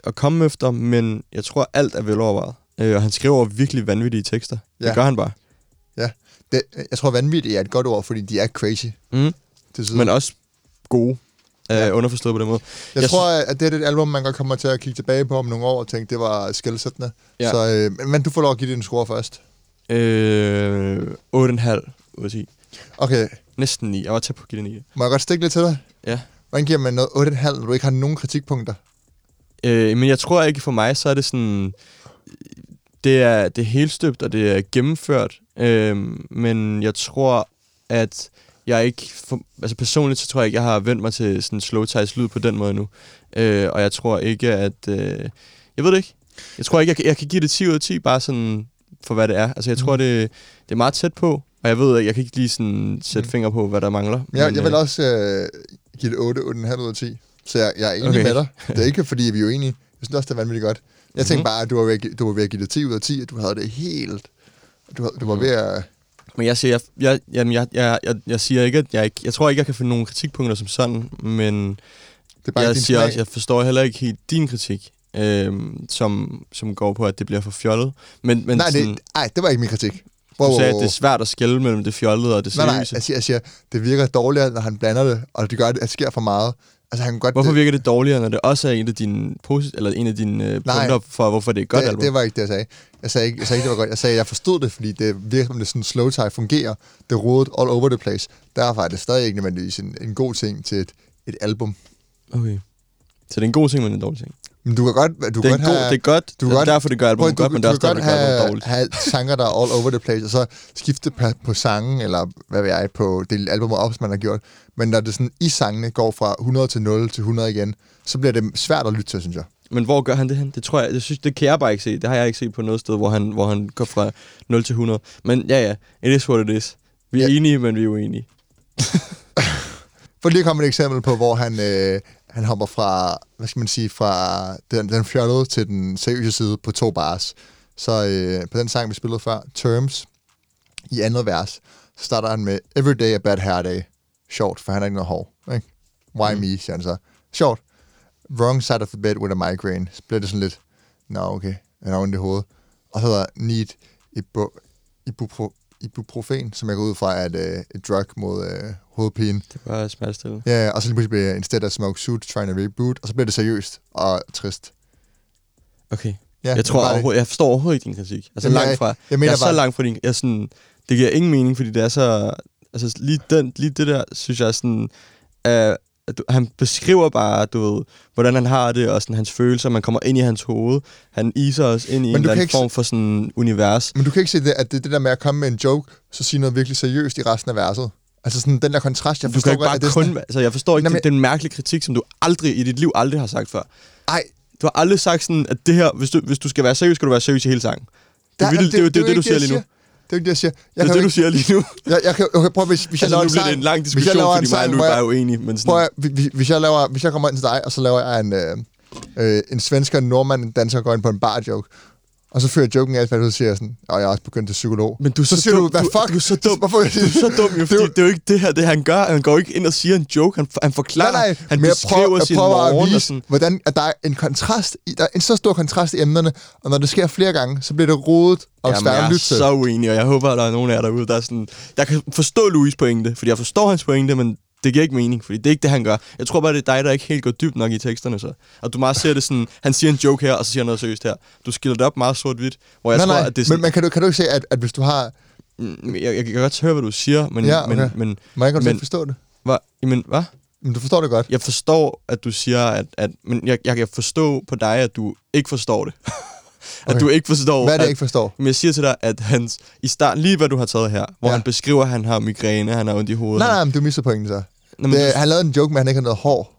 at komme efter, men jeg tror, alt er velovervejet. Øh, og han skriver virkelig vanvittige tekster. Ja. Det gør han bare. Det, jeg tror, vanvittigt er et godt ord, fordi de er crazy. Mm. Til Men også gode. Ja. Øh, underforstået på den måde. Jeg, Jeg tror, at det er et album, man godt kommer til at kigge tilbage på om nogle år og tænke, det var skældsættende. Ja. Så, øh, men- men du får lov at give din score først. Øh, 8,5 ud af 10. Okay, Næsten 9. Jeg var tæt på at give det 9. må jeg godt stikke lidt til dig? Ja. Hvordan giver man noget 8,5, når du ikke har nogen kritikpunkter? Øh, men jeg tror ikke, for mig, så er det sådan... Det er, det er helt støbt, og det er gennemført. Øh, men jeg tror, at jeg ikke... For, altså personligt, så tror jeg ikke, jeg har vendt mig til sådan slow ties lyd på den måde nu. Øh, og jeg tror ikke, at... Øh, jeg ved det ikke. Jeg tror ikke, jeg, jeg kan give det 10 ud af 10, bare sådan for hvad det er. Altså, jeg tror, det, det er meget tæt på, og jeg ved ikke, jeg kan ikke lige sådan sætte Mm. finger på, hvad der mangler. Jeg, men, jeg vil øh, også øh, give det 8, 8,5 ud af 10. Så jeg, jeg er enig okay. med dig. Det er ikke, fordi vi er uenige. Jeg synes også, det er vanvittigt godt. Jeg tænkte Mhm. bare, at du var, ved at, du var ved at give det 10 ud af 10, at du havde det helt... Du, du var ved at... Men jeg siger, jeg, jeg, jamen, jeg, jeg, jeg, jeg siger ikke, at jeg ikke... Jeg tror ikke, jeg kan finde nogle kritikpunkter som sådan, men Det er bare jeg siger også, jeg forstår heller ikke helt din kritik, øhm, som, som går på, at det bliver for fjollet. Men, men Nej, sådan, det, ej, det var ikke min kritik. du sagde, at det er svært at skælde mellem det fjollede og det Nej, nej, seriøse. jeg siger, jeg siger, det virker dårligere, når han blander det, og det gør, at det sker for meget. Altså, han godt... Hvorfor virker det dårligere, når det også er en af dine, posit- eller en af dine øh, Nej. punkter for, hvorfor det er et godt det, album? det var ikke det, jeg sagde. Jeg sagde ikke, jeg sagde ikke, det var godt. Jeg sagde, at jeg forstod det, fordi det virker som det sådan slow tie fungerer. Det rodet all over the place. Derfor er det stadig ikke nødvendigvis en, en god ting til et, et album. Okay. Så det er en god ting, men en dårlig ting. Men du kan godt, du det, er godt god, have... det er godt, du kan er godt- derfor det gør du, godt, men det er også derfor, godt det gør have, dårligt. have sanger, der er all over the place, og så skifte på, på sangen, eller hvad ved jeg, på det album op, man har gjort. Men når det sådan i sangene går fra 100 til 0 til 100 igen, så bliver det svært at lytte til, synes jeg. Men hvor gør han det hen? Det tror jeg, det, synes, det kan jeg bare ikke se. Det har jeg ikke set på noget sted, hvor han, hvor han går fra 0 til 100. Men ja, ja, it is what it is. Vi er Ja. enige, men vi er uenige. For lige at komme et eksempel på, hvor han, øh, han hopper fra, hvad skal man sige, fra den, den fjollede til den seriøse side på to bars. Så øh, på den sang, vi spillede før, Terms, i andet vers, så starter han med Every day a bad hair day. Short, for han har ikke noget hår. Ikke? Why Mm. me, siger han så. Short. Wrong side of the bed with a migraine. Så bliver det sådan lidt, nå okay, han har ondt i hovedet. Og så hedder Need ibu, ibupro, ibuprofen, som jeg går ud fra er et, øh, et drug mod øh, hovedpine. Det er bare smertestillende. Ja, og så lige pludselig bliver instead of smoke suit, trying to reboot, og så bliver det seriøst og trist. Okay. Ja, jeg tror overhovedet, jeg forstår overhovedet ikke din kritik. Altså Jamen, langt fra. jeg Jeg, mener jeg er så bare- langt fra din... Jeg sådan, det giver ingen mening, fordi det er så... Altså lige, den, lige det der, synes jeg er sådan... At du, han beskriver bare, du ved, hvordan han har det, og sådan hans følelser. Man kommer ind i hans hoved. Han iser os ind i Men en du eller anden form for sådan univers. Men du kan ikke se det, at det det der med at komme med en joke, så sige noget virkelig seriøst i resten af verset. Altså sådan den der kontrast, jeg Du forstår kan ikke godt, bare det er kun... sådan, Altså, jeg forstår ikke, Nå, det, men- det er en mærkelig kritik, som du aldrig i dit liv aldrig har sagt før. Ej, Du har aldrig sagt sådan, at det her, hvis du, hvis du skal være seriøs, skal du være seriøs i hele sangen. Det, der- er vildt- det, er jo- det, er jo det, du siger lige nu. Det er det, jeg siger. Jeg Det er det, du siger lige nu. jeg, jeg kan, okay, prøv, hvis, hvis jeg Altså, laver nu en bliver sang, det en lang jeg diskussion, laver en fordi mig og sang, er jeg- uenige. Men sådan, Prøv at, hvis- hvis- jeg, laver, hvis jeg kommer ind til dig, og så laver jeg en, øh, øh, en svensker, en nordmand, en dansker, går ind på en bar joke, og så fører joken af, hvad du siger sådan, og jeg er også begyndt til psykolog. Men du er så, så siger dum. du, hvad Du- fuck? du er så dum. Hvorfor? Du er så dum, jo, fordi det er jo ikke det her, det han gør. Han går ikke ind og siger en joke. Han, han forklarer, Nej, nej, han jeg beskriver prøver, jeg sin prøver morgen. at og vise, sådan. hvordan at der er en kontrast, i, der er en så stor kontrast i emnerne, og når det sker flere gange, så bliver det rodet og Jamen, jeg er lytte så uenig, og jeg håber, at der er nogen af jer derude, der er sådan... Jeg kan forstå Louis' pointe, fordi jeg forstår hans pointe, men det giver ikke mening, fordi det er ikke det, han gør. Jeg tror bare, det er dig, der ikke helt går dybt nok i teksterne, så. Og du meget ser det sådan, han siger en joke her, og så siger han noget seriøst her. Du skiller det op meget sort-hvidt, hvor jeg nej, tror, nej, at det er sådan... men, men kan, du, kan du ikke se, at, at hvis du har... Mm, jeg, jeg, kan godt høre, hvad du siger, men... Ja, okay. men, men Må jeg godt Men- forstå det? hvad? Jamen, hvad? Men du forstår det godt. Jeg forstår, at du siger, at... at men jeg, jeg kan forstå på dig, at du ikke forstår det. at Okay. du ikke forstår... Hvad er det, at, jeg ikke forstår? Men jeg siger til dig, at hans, i starten, lige hvad du har taget her, hvor Ja. han beskriver, at han har migræne, han har ondt i hovedet. Nej, nej, men du misser pointen så. Nå, Det, du, han lavede en joke med, at han ikke har noget hår.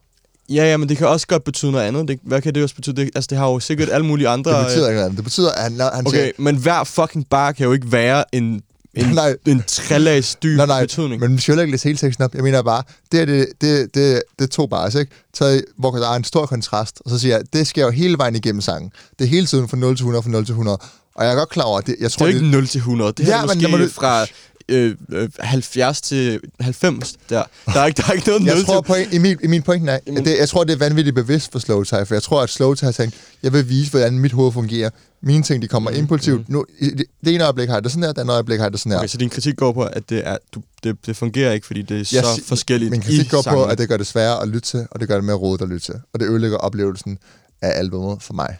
ja, ja, men det kan også godt betyde noget andet. Det, hvad kan det også betyde? Det, altså, det har jo sikkert alle mulige andre... Det betyder ikke noget andet. Det betyder, at han, han Okay, men hver fucking bar kan jo ikke være en, en, Nej. en trælags dyb Nej, nej, betydning. men vi skal ikke læse hele teksten op. Jeg mener bare, det er, det, det, det, det er to bars, ikke? Taget, hvor der er en stor kontrast, og så siger jeg, det sker jo hele vejen igennem sangen. Det er hele tiden fra 0 til 100, fra 0 til 100. Og jeg er godt klar over, at det, jeg det tror, er jo ikke 0 til 100. Det her Ja, er men måske nu- fra øh, øh, 70 til 90. Der. Der, er ikke, der er ikke noget 0 Jeg tror, point, i, min, i min pointe er, Jamen- det, jeg tror, det er vanvittigt bevidst for Slow Tie, for jeg tror, at Slow Tie har tænkt, jeg vil vise, hvordan mit hoved fungerer. Mine ting, de kommer Mm, impulsivt. Nu, i det, det ene øjeblik har jeg det sådan her, det andet øjeblik har jeg det sådan her. Okay, så din kritik går på, at det, er, du, det, det fungerer ikke, fordi det er Jeg så forskelligt Min kritik går på, sangene. at det gør det sværere at lytte til, og det gør det mere rodet at lytte til. Og det ødelægger oplevelsen af albumet for mig.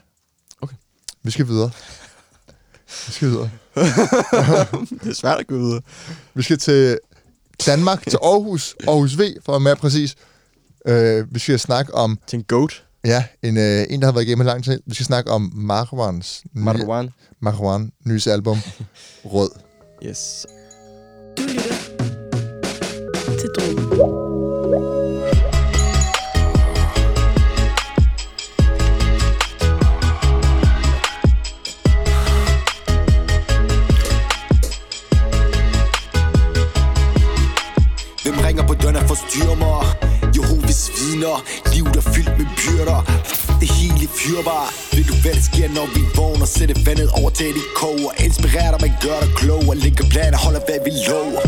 Okay. Vi skal videre. Vi skal videre. Det er svært at gå videre. Vi skal til Danmark, til Aarhus. Aarhus V, for at være mere præcis. Øh, vi skal snakke om, Til en goat. ja, en, øh, en der har været igennem lang tid. Vi skal snakke om Marwans nye, Marwan. Marwan nyeste album, Rød. Yes. Du lytter til Drogen. Vores på? Jehovas vidner, liv der fyldt med byrder. Det hele fyrbar Ved du hvad der sker når vi vågner? Sætte vandet over til det koger Inspirerer dig, men gør dig klog Og lægger planer, holder hvad vi lover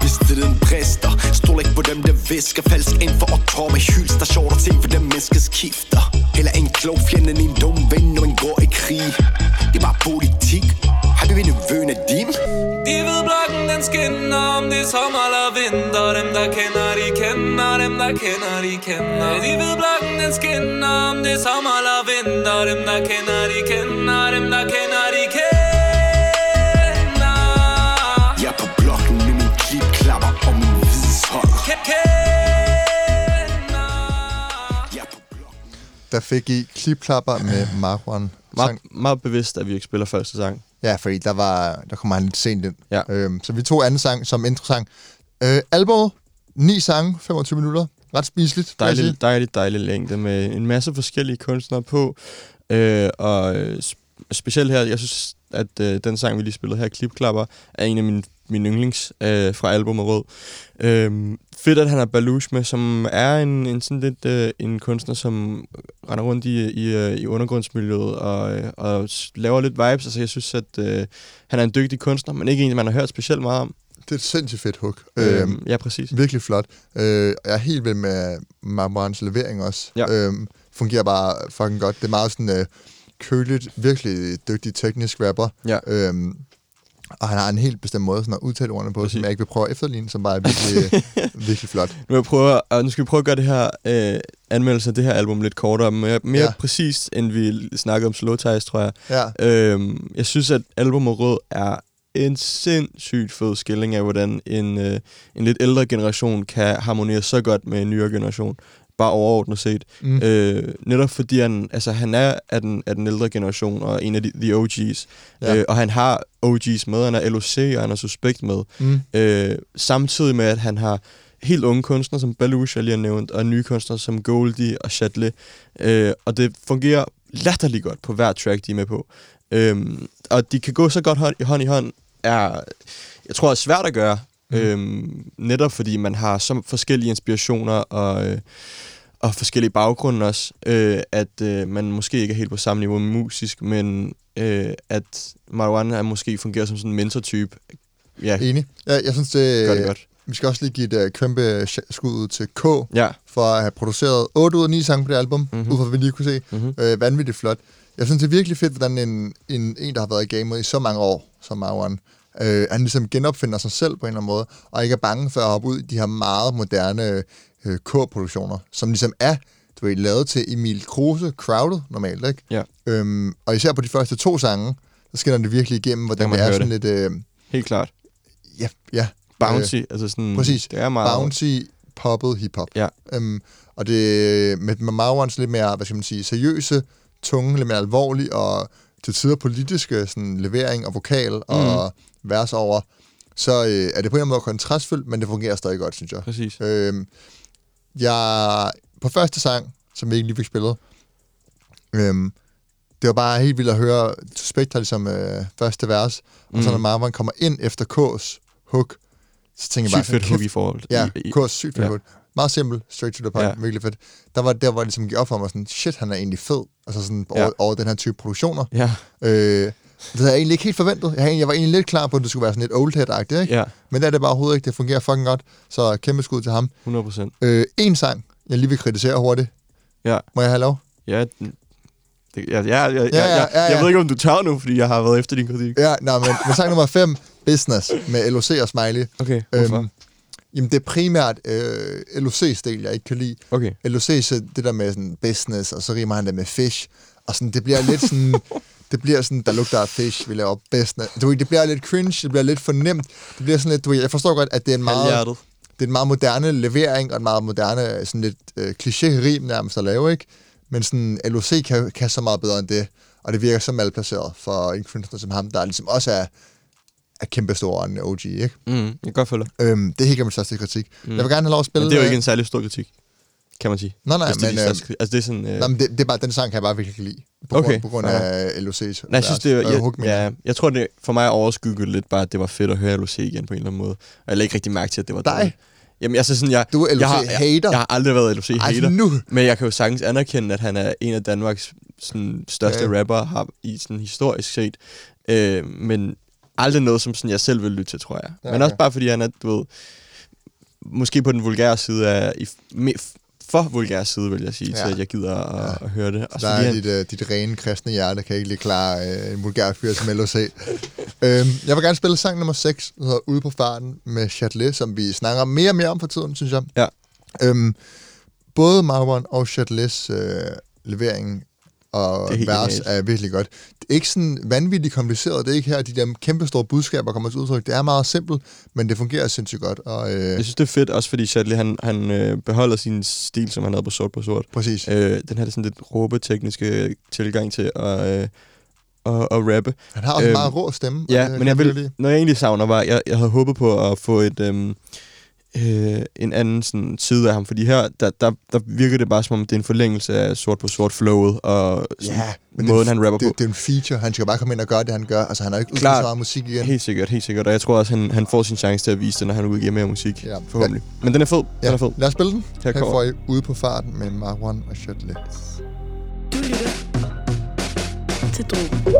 hvis den brister Stol ikke på dem, der visker. Falsk ind for at tro med hyls Der sjovt at se, for dem menneskes skifter Heller en klog fjende end en dum ven Når man går i krig. Det er bare politik. Har vi nevøen af dim? De ved blokken, den skinner Om det er sommer eller vinter. Dem der kender, de kender. Dem der kender, de kender. De ved blokken, den skinner Om det er sommer eller vinter. Dem der kender, de kender. Dem der kender, de kender. Jeg er på blokken med min klipklapper og min hvidshånd er Der fik I klipklapper med Marwan. Meget, meget bevidst, at vi ikke spiller første sang. Ja, fordi der, var, der kommer han lidt sent ind. Ja. Øhm, så vi tog anden sang som introsang. Øh, album, ni sange, 25 minutter. Ret spiseligt. Dejlig, dejlig, dejlig længde med en masse forskellige kunstnere på. Øh, og øh, sp- specielt her, jeg synes, at øh, den sang, vi lige spillede her, Klipklapper, er en af mine, mine yndlings øh, fra albumet Rød. Øh, fedt, at han har Baluch med, som er en, en sådan lidt øh, en kunstner, som render rundt i, i, øh, i undergrundsmiljøet og, øh, og laver lidt vibes. Altså, jeg synes, at øh, han er en dygtig kunstner, men ikke en, man har hørt specielt meget om. Det er et sindssygt fedt hook. Øh, Øhm, ja, præcis. Virkelig flot. Øh, jeg er helt vild med Marwans levering også. Ja. Øhm, fungerer bare fucking godt. Det er meget sådan øh, køligt, virkelig dygtig teknisk rapper. Ja. Øhm, og han har en helt bestemt måde sådan at udtale ordene på, Præcis. som jeg ikke vil prøve at efterligne, som bare er virkelig, virkelig flot. Nu, jeg prøve, og nu skal vi prøve at gøre det her øh, anmeldelse af det her album lidt kortere, mere, mere ja. præcist, end vi snakkede om Slow Ties, tror jeg. Ja. Øhm, jeg synes, at albumet Rød er en sindssygt fed skilling af, hvordan en, øh, en lidt ældre generation kan harmonere så godt med en nyere generation. Bare overordnet set. Mm. Øh, netop fordi han, altså, han er af den, af den ældre generation og en af de, the OG's. Ja. Øh, og han har OG's med, han er LOC og han er Suspekt med. Mm. Øh, samtidig med, at han har helt unge kunstnere, som Baluch, jeg lige har nævnt, og nye kunstnere som Goldie og Chatelet. Øh, og det fungerer latterligt godt på hver track, de er med på. Øhm, og de kan gå så godt hånd i hånd, i hånd er, jeg tror, er svært at gøre. Mm. Øhm, netop fordi man har så forskellige inspirationer og, øh, og forskellige baggrunde også, øh, at øh, man måske ikke er helt på samme niveau musisk, men øh, at Marwan er måske fungerer som sådan en mentortype. Ja, Enig. Jeg, jeg synes, det, gør det godt. vi skal også lige give et uh, kæmpe skud ud til K, Ja, for at have produceret 8 ud af 9 sange på det album, Mhm. mm-hmm. ud fra hvad vi lige kunne se. Mhm. Øh, vanvittigt flot. Jeg synes, det er virkelig fedt, hvordan en, en, en der har været i gamet i så mange år, som Marwan, øh, han ligesom genopfinder sig selv på en eller anden måde, og ikke er bange for at hoppe ud i de her meget moderne øh, K-produktioner, som ligesom er du ved, lavet til Emil Kruse, Crowded normalt, ikke? Ja. Øhm, og især på de første to sange, så skinner det virkelig igennem, hvordan det er sådan det. lidt... Øh, helt klart. ja, ja. Bouncy, øh, altså sådan... Præcis. Det er meget... Bouncy, poppet hiphop. Ja. Øhm, og det med, Marwans lidt mere, hvad skal man sige, seriøse, tunge, lidt mere alvorlig og til tider politiske sådan, levering og vokal Mm. Vers over, så øh, er det på en eller anden måde kontrastfyldt, men det fungerer stadig godt, synes jeg. Præcis. Øhm, jeg, på første sang, som vi ikke lige fik spillet, øhm, det var bare helt vildt at høre Suspekt har ligesom øh, første vers, og så Mm. når Marwan kommer ind efter K's hook, så tænker jeg bare, Sygt fedt hook i forhold. Ja, kurs, sygt fedt ja. ja. Meget simpel, straight to the point, Ja. virkelig fedt. Der var der, hvor det ligesom gik op for mig sådan, shit, han er egentlig fed. Altså sådan Ja. over, over den her type produktioner. Ja, Øh, det havde jeg egentlig ikke helt forventet. Jeg, jeg var egentlig lidt klar på, at det skulle være sådan lidt old head-agtigt, ikke? ja, Men det er det bare overhovedet ikke. Det fungerer fucking godt. Så kæmpe skud til ham. 100 procent. Øh, en sang, jeg lige vil kritisere hurtigt. Ja. Må jeg have lov? Ja, det, ja, ja, ja, ja, ja, ja, ja, Jeg ved ikke, om du tør nu, fordi jeg har været efter din kritik. Ja, nej, men, men sang nummer 5, Business, med LOC og Smiley. Okay, hvorfor? Øhm, jamen, det er primært øh, LOC's del, jeg ikke kan lide. Okay. LOC, så det der med sådan business, og så rimer han det med fish, og sådan, det bliver lidt sådan, det bliver sådan, der lugter af fish, vi laver business. Du ved, det bliver lidt cringe, det bliver lidt for nemt, det bliver sådan lidt, du ved, jeg forstår godt, at det er en meget, Halvhjertet. det er en meget moderne levering, og en meget moderne, sådan lidt øh, kliché-rim nærmest at lave, ikke? Men sådan, LOC kan, kan så meget bedre end det, og det virker så malplaceret for en kunstner som ham, der ligesom også er, er kæmpe stor en OG, ikke? Mm, jeg kan godt følge. Øhm, det er helt min største kritik. Mm. Jeg vil gerne have lov at spille... Men det er jo øh, ikke en særlig stor kritik, kan man sige. Nej, nej, det er men, de øh, altså, det er sådan... Øh, Nej, men det, det er bare, den sang kan jeg bare virkelig lide. På, Okay, grund, på grund af LOC's Nej, jeg synes, det, og jeg, ja, jeg. jeg tror, det for mig overskyggede lidt bare, at det var fedt at høre LOC igen på en eller anden måde. Og jeg lagde ikke rigtig mærke til, at det var Dig? dårligt. Jamen, altså sådan, jeg, Du er jeg, har, LOC jeg, hater. jeg har aldrig været LOC Ej, hater. nu. Men jeg kan jo sagtens anerkende, at han er en af Danmarks sådan, største Ja. rapper har i sådan historisk set. Øh, men aldrig noget, som sådan, jeg selv vil lytte til, tror jeg. Ja, men okay. også bare fordi han er, du ved, måske på den vulgære side af, i, me, for vulgære side, vil jeg sige, Ja. til at jeg gider at, ja. at høre det. Og Der fordi er han, dit, uh, dit rene kristne hjerte, kan ikke lige klare uh, en vulgær fyr som LOC. øhm, jeg vil gerne spille sang nummer 6, der hedder Ude på farten med Chatelet, som vi snakker mere og mere om for tiden, synes jeg. Ja. Øhm, både Marwan og Chatelets øh, levering og er vers er virkelig godt. Det er ikke sådan vanvittigt kompliceret. Det er ikke her, de der kæmpe store budskaber kommer til udtryk. Det er meget simpelt, men det fungerer sindssygt godt. Og, øh, jeg synes, det er fedt, også fordi Shadley, han, han øh, beholder sin stil, som han havde på sort på sort. præcis. Øh, den her sådan lidt råbetekniske tilgang til at, øh, at, at rappe. Han har også en øhm, meget rå stemme. og Ja, det men jeg virkelig vil, lide. når jeg egentlig savner, var, jeg, jeg havde håbet på at få et, øhm, øh, en anden sådan, side af ham, fordi her, der, der, der virker det bare som om, det er en forlængelse af sort på sort flowet, og sådan, Ja, men måden, han rapper det, på. det, er en feature. Han skal bare komme ind og gøre det, han gør. Altså, han har ikke udgivet så meget musik igen. Helt sikkert, helt sikkert, og jeg tror også, han, han får sin chance til at vise det, når han udgiver mere musik, Ja. ja. forhåbentlig. Men den er fed, den Ja, er fed. lad os spille den. Her Her får I Ude på farten med Marwan og Chatelet. Du lytter til Drogen.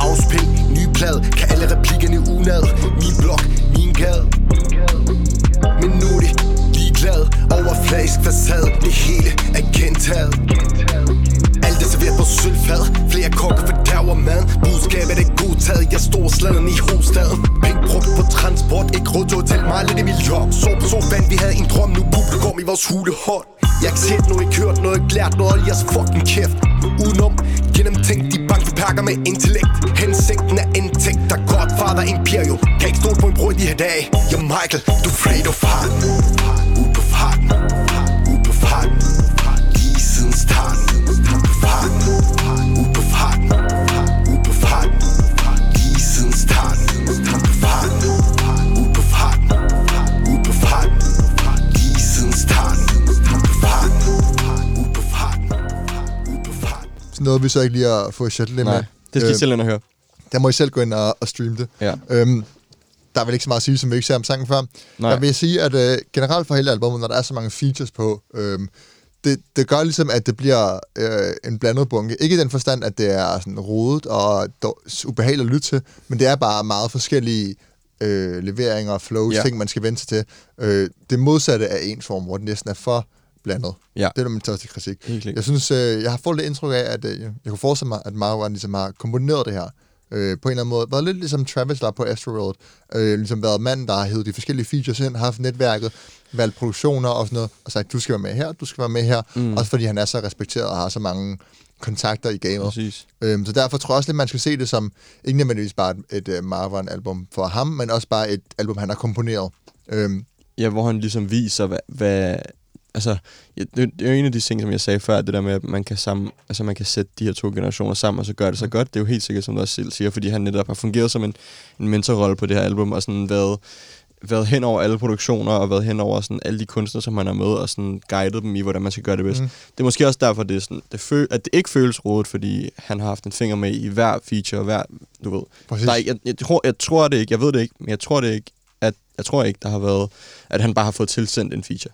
Afspil, plad kan alle replikkerne unad Min blok, min gade Men nu er det ligeglad. Overfladisk facade, det hele er gentaget. Alt er serveret på sølvfad. Flere kokke fordærver mad. Budskabet er godtaget. Jeg står sladen i hovedstaden. Penge brugt på transport. Ikke råd til hotel tælle mig. Lidt i min job Så på sofaen. Vi havde en drøm. Nu publikum i vores hule hold Jeg har ikke set noget, ikke hørt noget, ikke lært noget. Hold jeres fucking kæft. Udenom, gennemtænkt De bank vi pakker med intellekt. Hensigten er indtægt Der godfather imperium Kan ikke stole på en bror i de her dage. Jeg Michael, du er afraid of farten Ude på farten. Nåede vi så ikke lige at få Chatelet med. Nej, det skal I selv ind og høre. Der må I selv gå ind og, og streame det. Ja. Øhm, der er vel ikke så meget at sige, som vi ikke sagde om sangen før. Nej. Jeg vil sige, at øh, generelt for hele albumet, når der er så mange features på, øhm, det, det gør ligesom, at det bliver øh, en blandet bunke. Ikke i den forstand, at det er sådan rodet og ubehageligt at lytte til, men det er bare meget forskellige øh, leveringer og flows, ja. Ting, man skal vende sig til. Øh, det modsatte af en form, hvor den næsten er for blandet. Ja. Det er min største kritik. Jeg synes, øh, jeg har fået lidt indtryk af, at øh, jeg kunne forestille mig, at Marwan ligesom har komponeret det her øh, på en eller anden måde. Været lidt ligesom Travis var på Astro World. Øh, ligesom været manden, der har hævet de forskellige features ind, har haft netværket, valgt produktioner og sådan noget, og sagt, du skal være med her, du skal være med her. Mm. Også fordi han er så respekteret og har så mange kontakter i gamet. Præcis. Øhm, så derfor tror jeg også lidt, man skal se det som, ikke nødvendigvis bare et, et uh, Marwan-album for ham, men også bare et album, han har komponeret. Øhm, Ja, hvor han ligesom viser, hvad... hvad altså, det, er jo en af de ting, som jeg sagde før, det der med, at man kan, sammen, altså, man kan sætte de her to generationer sammen, og så gøre det så godt. Det er jo helt sikkert, som du også selv siger, fordi han netop har fungeret som en, en mentorrolle på det her album, og sådan været, været hen over alle produktioner, og været hen over sådan alle de kunstnere, som han har med, og sådan guidet dem i, hvordan man skal gøre det bedst. Mm. Mm. Det er måske også derfor, det er sådan, det føl, at det ikke føles rodet, fordi han har haft en finger med i hver feature, hver, du ved. Præcis. Der er, jeg, jeg, tror, jeg tror det ikke, jeg ved det ikke, men jeg tror det ikke, at jeg tror ikke, der har været, at han bare har fået tilsendt en feature.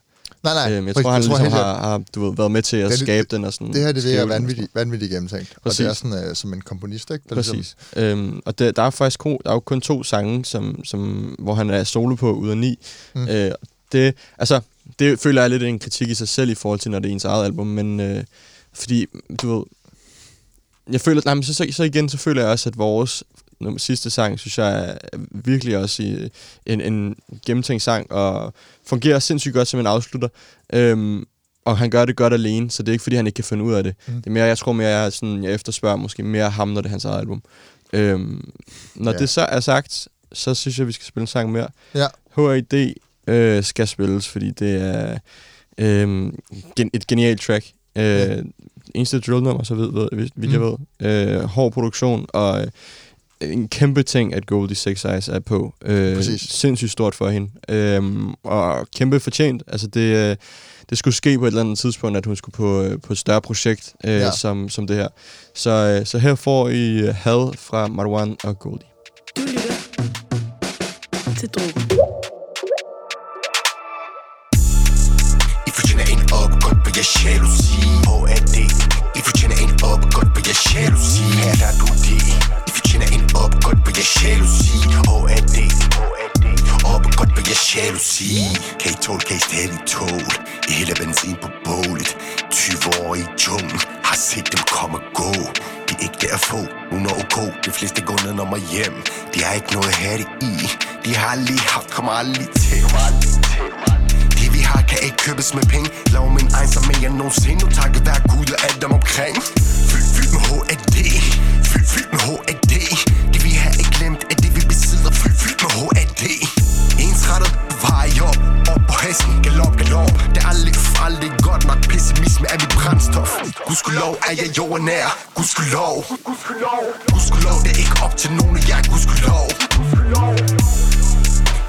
Nej, nej. Øhm, jeg tror, han ligesom helt har, sikkert. har du ved, været med til at Det- skabe den og sådan... Det her det, det er vanvittigt, vanvittigt gennemtænkt. Og det er sådan uh, som en komponist, ikke? Der Præcis. Øhm, og der, der er faktisk ko, der er jo kun to sange, som, som, hvor han er solo på ud af ni. Mm. Øh, det, altså, det føler jeg lidt en kritik i sig selv i forhold til, når det er ens eget album, men øh, fordi, du ved, jeg føler, nej, men så, så, så igen, så føler jeg også, at vores nummer, sidste sang, synes jeg er virkelig også i, en, en gennemtænkt sang, og fungerer sindssygt godt som en afslutter. Øhm, og han gør det godt alene, så det er ikke, fordi han ikke kan finde ud af det. Mm. Det er mere, jeg tror mere, jeg, er sådan, jeg efterspørger måske mere ham, når det er hans eget album. Øhm, når Ja. det så er sagt, så synes jeg, vi skal spille en sang mere. Ja. H.A.D. Øh, skal spilles, fordi det er øh, gen- et genialt track. Øh. Eneste drill-nummer, så ved, ved, ved jeg Mm. ved. Øh, hård produktion, og øh, en kæmpe ting, at Goldie Six Eyes er på. Øh, Sindssygt stort for hende. Øh, og kæmpe fortjent. Altså det, øh, det skulle ske på et eller andet tidspunkt, at hun skulle på, øh, på et større projekt øh, ja. som, som det her. Så, øh, så her får I had fra Marwan og Goldie. Du lytter til Drogen. I fortjener en op, oh, godt på jeres jalousi. Hvor er det? I fortjener en op, oh, godt på jeres jalousi. Her er du det. I er en op, godt på jeres jalousi H.A.D. Op godt på jeres jalousi? Kan I tåle, kan I stadig tåle? I hele benzin på bålet. 20 år i junglen Har set dem komme og gå. De er ikke der at få. Hun er ok. De fleste går ned når mig hjem. De har ikke noget at have det i. De har lige haft, kommer aldrig til. Det vi har kan ikke købes med penge. Lav min egen som mere end nogensinde Nu takket være Gud og alt dem omkring. Fyldt, fyldt med H.A.D. Fyldt, fyldt med H.A.D. Gudskelov er jeg jordnær. Gudskelov. Gudskelov det er ikke op til nogen af jer Gudskelov.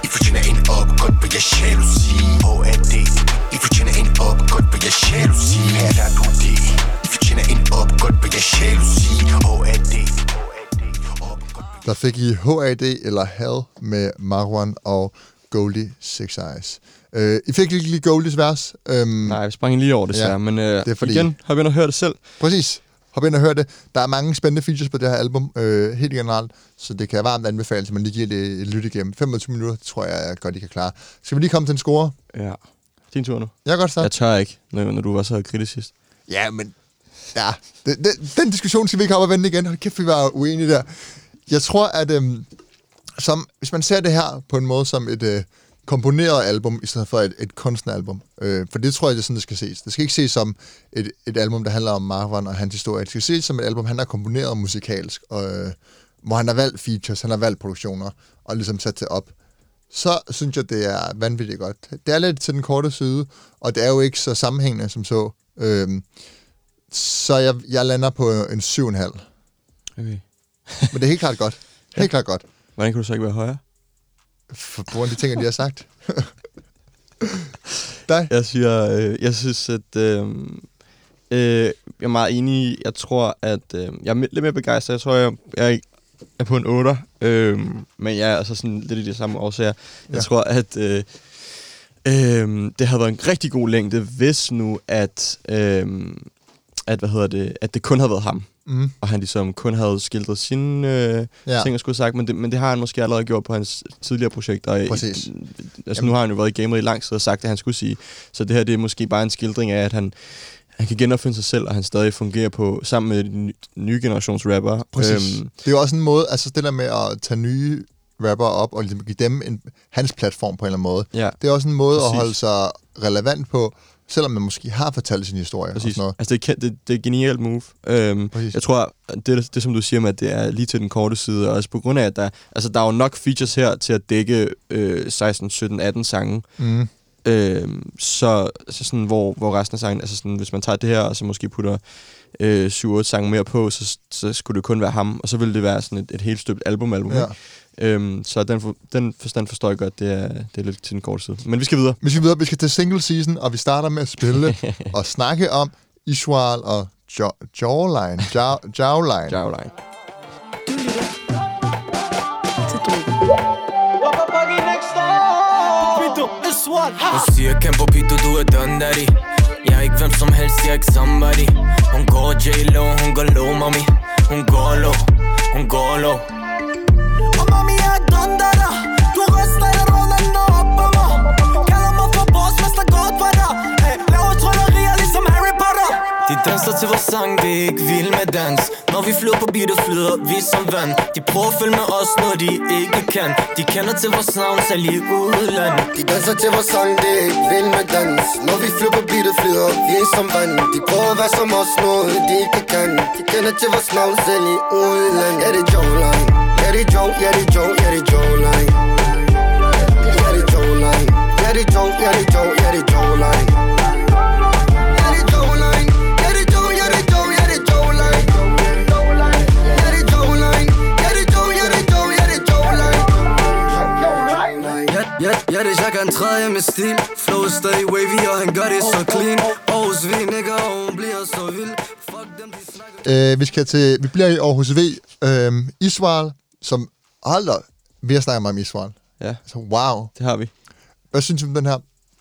I fortjener en op, godt på jeres jalousi H.A.D. I fortjener en op, godt på jeres jalousi. Her der du det. I fortjener en op, godt på jeres jalousi. H.A.D. Op, det? Der fik I HAD eller Hell med Marwan og Goldie Six Eyes. Øh, I fik ikke lige Goldies vers. Øhm, Nej, vi sprang lige over det, Ja, men øh, det er fordi- igen, har vi ind og hørt det selv. Præcis. Hop ind og hør det. Der er mange spændende features på det her album, øh, helt generelt, så det kan varmt anbefale, at man lige giver det et lyt igennem. 25 minutter, tror jeg, er godt, I kan klare. Skal vi lige komme til en score? Ja. Din tur nu. Jeg kan godt starte. Jeg tør ikke, når, når du var så kritisk sidst. Ja, men... Ja, den, den, den diskussion skal vi ikke op og vende igen. Hold kæft, vi var uenige der. Jeg tror, at øhm, som, hvis man ser det her på en måde som et øh, komponeret album, i stedet for et, et kunstneralbum, øh, for det tror jeg, det er sådan, det skal ses. Det skal ikke ses som et, et album, der handler om Marwan og hans historie. Det skal ses som et album, han har komponeret musikalsk, og, øh, hvor han har valgt features, han har valgt produktioner, og ligesom sat det op så synes jeg, det er vanvittigt godt. Det er lidt til den korte side, og det er jo ikke så sammenhængende som så. Øhm, så jeg, jeg lander på en 7,5. Okay. Men det er helt klart godt. Helt klart godt. Hvordan kan du så ikke være højere? For grund af de ting, jeg lige har sagt. Dig? Jeg siger, øh, jeg synes, at øh, øh, jeg er meget enig. Jeg tror, at øh, jeg er lidt mere begejstret. Jeg tror, jeg, jeg er på en 8. Øh, men jeg er altså sådan lidt i de samme årsager. Jeg Ja. tror, at øh, øh, det havde været en rigtig god længde, hvis nu, at, øh, at, hvad hedder det, at det kun havde været ham. Mm. Og han ligesom kun havde skildret sine øh, Ja. ting, og skulle sagt, men det, men det har han måske allerede gjort på hans tidligere projekter. Og i- Præcis. Altså nu har han jo været i gamet i lang tid og sagt, at han skulle sige. Så det her det er måske bare en skildring af, at han, han kan genopfinde sig selv, og han stadig fungerer på sammen med ny- nye generations rapper. Præcis. Øhm, det er jo også en måde, altså det der med at tage nye rapper op og ligesom give dem en, hans platform på en eller anden måde. ja, Det er også en måde Præcis. at holde sig relevant på, selvom man måske har fortalt sin historie og præcis. sådan noget. Altså det er, ke- det, det er et genialt move. Øhm, Præcis. jeg tror, det, det som du siger med, at det er lige til den korte side, og også på grund af, at der, altså, der er jo nok features her til at dække øh, 16, 17, 18 sange. Mm. Øhm, så, så sådan, hvor, hvor resten af sangen, altså sådan, hvis man tager det her, og så måske putter øh, 7-8 sange mere på, så, så skulle det kun være ham, og så ville det være sådan et, et helt støbt album-album. Ja. ikke? Øhm, så den, for, den forstand forstår jeg godt, det er, det er lidt til den korte side. Men vi skal videre. Vi skal videre, vi skal til single season, og vi starter med at spille og snakke om Ishwal og jo- Jawline. Jaw- Jawline. Jawline. Hun siger Campo Pito, du er done daddy Jeg er ikke hvem som helst, jeg er ikke somebody Hun går J-Lo, hun går low, mommy Hun går low, hun går low danser til vores sang, vi er ikke vild med dans Når vi flyder på beatet, flyder vi som vand De prøver at følge med os, når de ikke kan De kender til vores navn, selv i udlandet De danser til vores sang, det er ikke vild med dans Når vi flyver på beatet, flyder vi er som vand De prøver at være som os, noget de ikke kan De kender til vores navn, selv i udland er det Joe, ja, det er Joe, ja, det er Joe, ja, det er Joe, Jawline Ja, det er Joe, ja, det er Joe, ja, det er Joe, ja, det er Joe, Jawline Ja, ja, det er Jacques, han træder med stil Flow er stadig wavy, og han gør det så clean. Aarhus vi nigga, og hun bliver så vild Fuck dem, de snakker Øh, vi, skal til, vi bliver i Aarhus V. Øh, Isval, som... Hold da, vi har snakket meget om Isval. Ja, Så wow. det har vi. Hvad synes du om den her?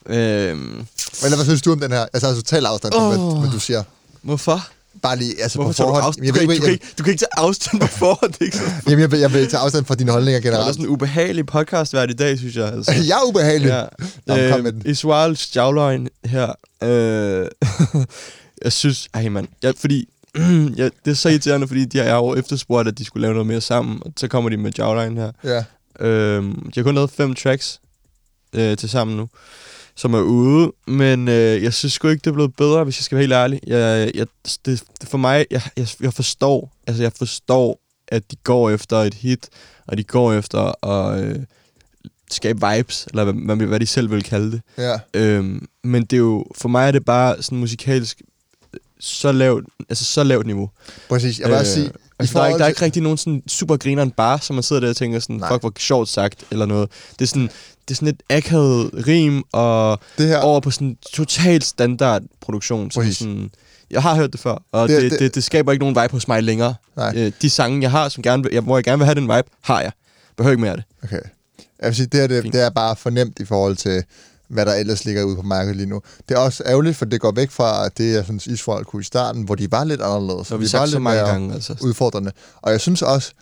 Øhm, Eller hvad synes du om den her? Altså, total afstand til, hvad, hvad du siger. hvorfor? Bare lige, altså Hvorfor på tager du forhånd. afstand? Jeg Du, ved kan ikke, ikke, du, kan ikke, du kan ikke tage afstand på forhånd. Det er ikke sådan. jamen, jeg, vil, jeg vil tage afstand fra dine holdninger Det er generelt. sådan en ubehagelig podcast hvert i dag, synes jeg. Altså. Jeg er ubehagelig. Ja. Nå, kom med Øh, den. Javløgn her. Øh, jeg synes... Ej, mand. Jeg, fordi... ja, det er så irriterende, fordi de har jo efterspurgt, at de skulle lave noget mere sammen. Og så kommer de med javløgn her. Ja. Øh, de har kun lavet fem tracks øh, til sammen nu, som er ude. Men øh, jeg synes sgu ikke, det er blevet bedre, hvis jeg skal være helt ærlig. Jeg, jeg, det, det for mig, jeg, jeg, jeg forstår, altså jeg forstår, at de går efter et hit, og de går efter at øh, skabe vibes, eller hvad, hvad, de selv vil kalde det. Ja. Øhm, men det er jo, for mig er det bare sådan musikalsk så lavt, altså så lavt niveau. Præcis. Jeg vil også sige, altså, der, er ikke, der er ikke rigtig nogen sådan super grineren bare, som man sidder der og tænker sådan, Nej. fuck, hvor sjovt sagt, eller noget. Det er sådan, det er sådan et akavet rim, og Det her- over på sådan totalt standard produktion. Som sådan, jeg har hørt det før, og Det- det, det, det- det, skaber ikke nogen vibe hos mig længere. Nej. Øh, de sange, jeg har, som gerne, jeg, hvor jeg gerne vil have den vibe, har jeg. Behøver ikke mere af det. Okay. Jeg vil sige, det, her, det, Fint. det er bare fornemt i forhold til, hvad der ellers ligger ude på markedet lige nu. Det er også ærgerligt, for det går væk fra det, jeg synes, Israel kunne i starten, hvor de var lidt anderledes. har vi de var så lidt mange mere gange, altså. Udfordrende. Og jeg synes også,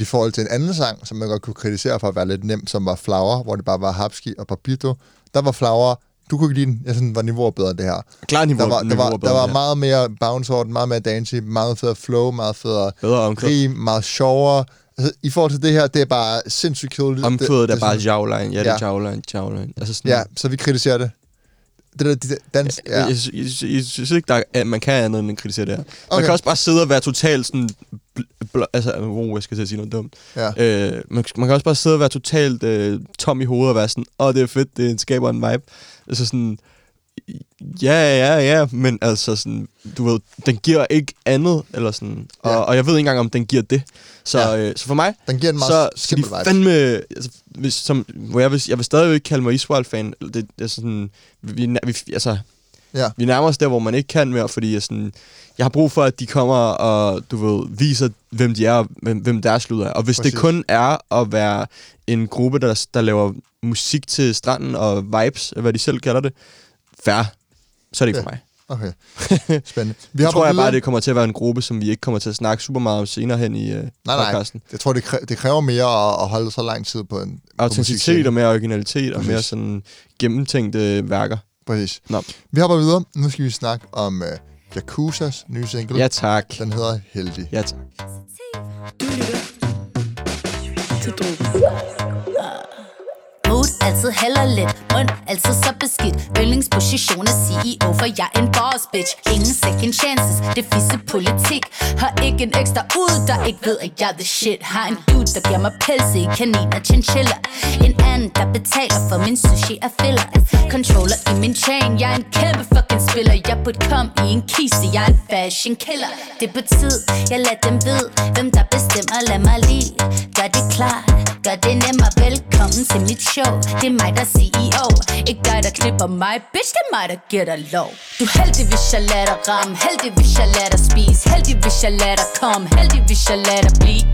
i forhold til en anden sang, som man godt kunne kritisere for at være lidt nemt, som var Flower, hvor det bare var Hapski og Papito, der var Flower, du kunne ikke lide den, jeg synes, var niveauet bedre det her. Klart niveau, Der var, der var, er der bedre, var ja. meget mere bounce over den, meget mere dancey, meget federe flow, meget federe Bedre rim, meget sjovere. Altså, I forhold til det her, det er bare sindssygt kedeligt. Omkvædet det, er bare javline. Ja, det er Ja. javline, javline. Altså sådan, Ja, så vi kritiserer det. Det der, de dans, Ja. Jeg, jeg, jeg, jeg synes ikke, der er, at man kan andet end at kritisere det her. Okay. Man kan også bare sidde og være totalt sådan... Bl- bl- altså, oh, jeg skal til at sige noget dumt. Ja. Øh, man, man kan også bare sidde og være totalt øh, tom i hovedet og være sådan, åh, oh, det er fedt, det skaber en vibe. Altså sådan, ja, ja, ja, men altså sådan, du ved, den giver ikke andet, eller sådan, og, Ja. og jeg ved ikke engang, om den giver det. Så, Ja. øh, så for mig, Den giver en meget så skal de fandme... Altså, hvis, som, hvor jeg vil, jeg vil stadig ikke kalde mig Israel-fan. Det, det er sådan... Vi, vi, altså, Ja. vi nærmer os der, hvor man ikke kan mere, fordi jeg, sådan, jeg har brug for, at de kommer og, du ved, viser, hvem de er, og hvem, hvem deres lyd er. Og hvis Præcis. Det kun er at være en gruppe, der, der laver musik til stranden og vibes, hvad de selv kalder det, fair, så er det ikke Ja. for mig. Okay. Spændende. Vi jeg tror jeg bare, det kommer til at være en gruppe, som vi ikke kommer til at snakke super meget om senere hen i uh, Nej, nej. podcasten. Jeg tror, det, kræ- det kræver mere at, at holde så lang tid på en Autenticitet og mere originalitet og Præcis. mere sådan gennemtænkte værker. Præcis. Nå. Vi hopper videre. Nu skal vi snakke om uh, Yakuzas nye single. Ja tak. Den hedder Heldig. Ja tak. Du lytter til altid heller lidt, mund altid så beskidt. Yndlingsposition er CEO, for jeg er en boss bitch. Ingen second chances, det fisse politik. Har ikke en ekstra ud, der ikke ved, at jeg er the shit. Har en dude, der giver mig pelse i kanin og chinchilla. En anden, der betaler for min sushi og filler. Controller i min chain, jeg er en kæmpe fucking spiller. Jeg burde komme i en kiste, jeg er en fashion killer. Det er på tid, jeg lader dem vide Hvem der bestemmer, lad mig lige Gør det klart, gør det nemmere. Velkommen til mit show, det er mig der er CEO Ikke dig der knipper mig, bitch det er mig der giver dig lov. Du er heldig hvis jeg lader dig ramme. Heldig hvis jeg lader dig spise. Heldig hvis jeg lader dig komme. Heldig hvis jeg lader dig blive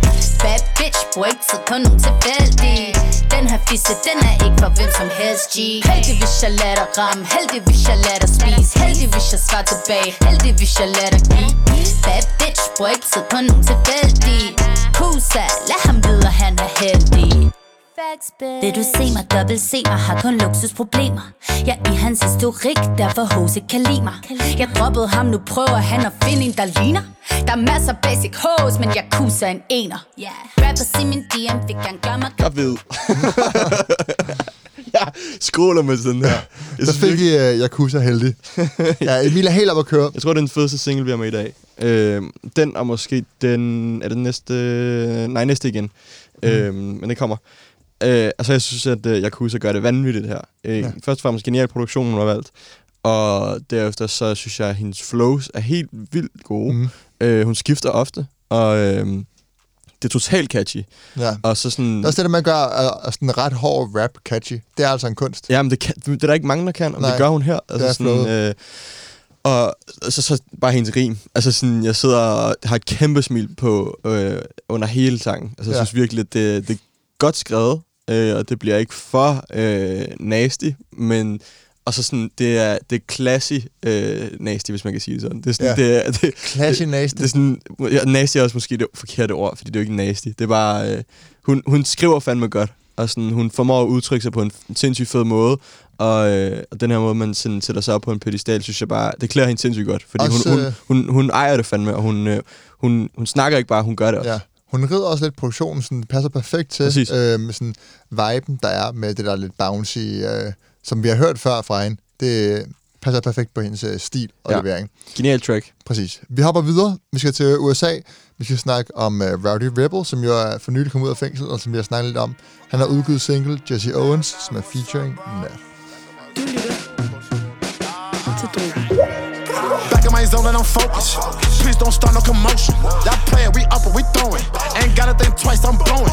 fat bitch, Bruger ikke tid på nogen tilfældig. Den her fisse, den er ikke for hvem som helst G. Heldig hvis jeg lader dig ramme. Heldig hvis jeg lader dig spise. Heldig hvis jeg svarer tilbage. Heldig hvis jeg lader dig give. Fat bitch, Bruger ikke tid på nogen tilfældig. Pusa, lad ham vide at han er heldig vil du se mig, dobbelt se mig, har kun luksusproblemer Jeg er i hans historik, derfor hose kan lide mig Jeg droppede ham, nu prøver han at finde en, der ligner Der er masser af basic hose, men jeg kuser en ener Rappers i min DM, fik han gør mig Jeg ved. jeg skråler med sådan her. Jeg, Så synes, fik I uh, Yakuza Heldig. ja, Emil er helt op at køre. jeg tror, det er den fedeste single, vi har med i dag. Øh, den og måske den... Er det næste... Nej, næste igen. Mm. Øh, men det kommer. Øh, altså, jeg synes, at uh, Yakuza gør det vanvittigt her. Øh, ja. Først og fremmest genial produktion, hun har valgt. Og derefter så synes jeg, at hendes flows er helt vildt gode. Mm. Øh, hun skifter ofte, og øh, det er totalt catchy. Ja. Og så sådan... Det er også det, der man gør uh, sådan en ret hård rap catchy. Det er altså en kunst. Jamen, det, kan, det er der ikke mange, der kan, og Nej, det gør hun her. det er Altså sådan, øh, og så, så bare hendes rim. Altså sådan, jeg sidder og har et kæmpe smil på øh, under hele sangen. Altså, jeg Ja. synes virkelig, at det, det er godt skrevet, øh, og det bliver ikke for øh, nasty, men Og så sådan, det er, det er classy øh, nasty, hvis man kan sige det sådan. Det er sådan, Ja. det er, det, Classy det, nasty. Det er sådan, ja, nasty er også måske det forkerte ord, fordi det er jo ikke nasty. Det er bare, øh, hun, hun skriver fandme godt, og sådan, hun formår at udtrykke sig på en sindssygt fed måde, og, øh, og den her måde, man sådan, sætter sig op på en pedestal, synes jeg bare, det klæder hende sindssygt godt, fordi Også, hun, hun, øh, hun, hun ejer det fandme, og hun, øh, hun, hun snakker ikke bare, hun gør det også. Ja. Hun rider også lidt produktionen, sådan, det passer perfekt til Præcis. øh, med sådan viben, der er med det der lidt bouncy, øh, som vi har hørt før fra hende. Det passer perfekt på hendes øh, stil og Ja. levering. Genial track. Præcis. Vi hopper videre. Vi skal til USA. Vi skal snakke om uh, Rowdy Rebel, som jo er for nylig kommet ud af fængsel, og som vi har snakket lidt om. Han har udgivet single Jesse Owens, som er featuring Nat. Du lytter til my zone and I'm focused. Please don't start no commotion. Y'all playing, we up and we throwing. Ain't gotta think twice, I'm blowing.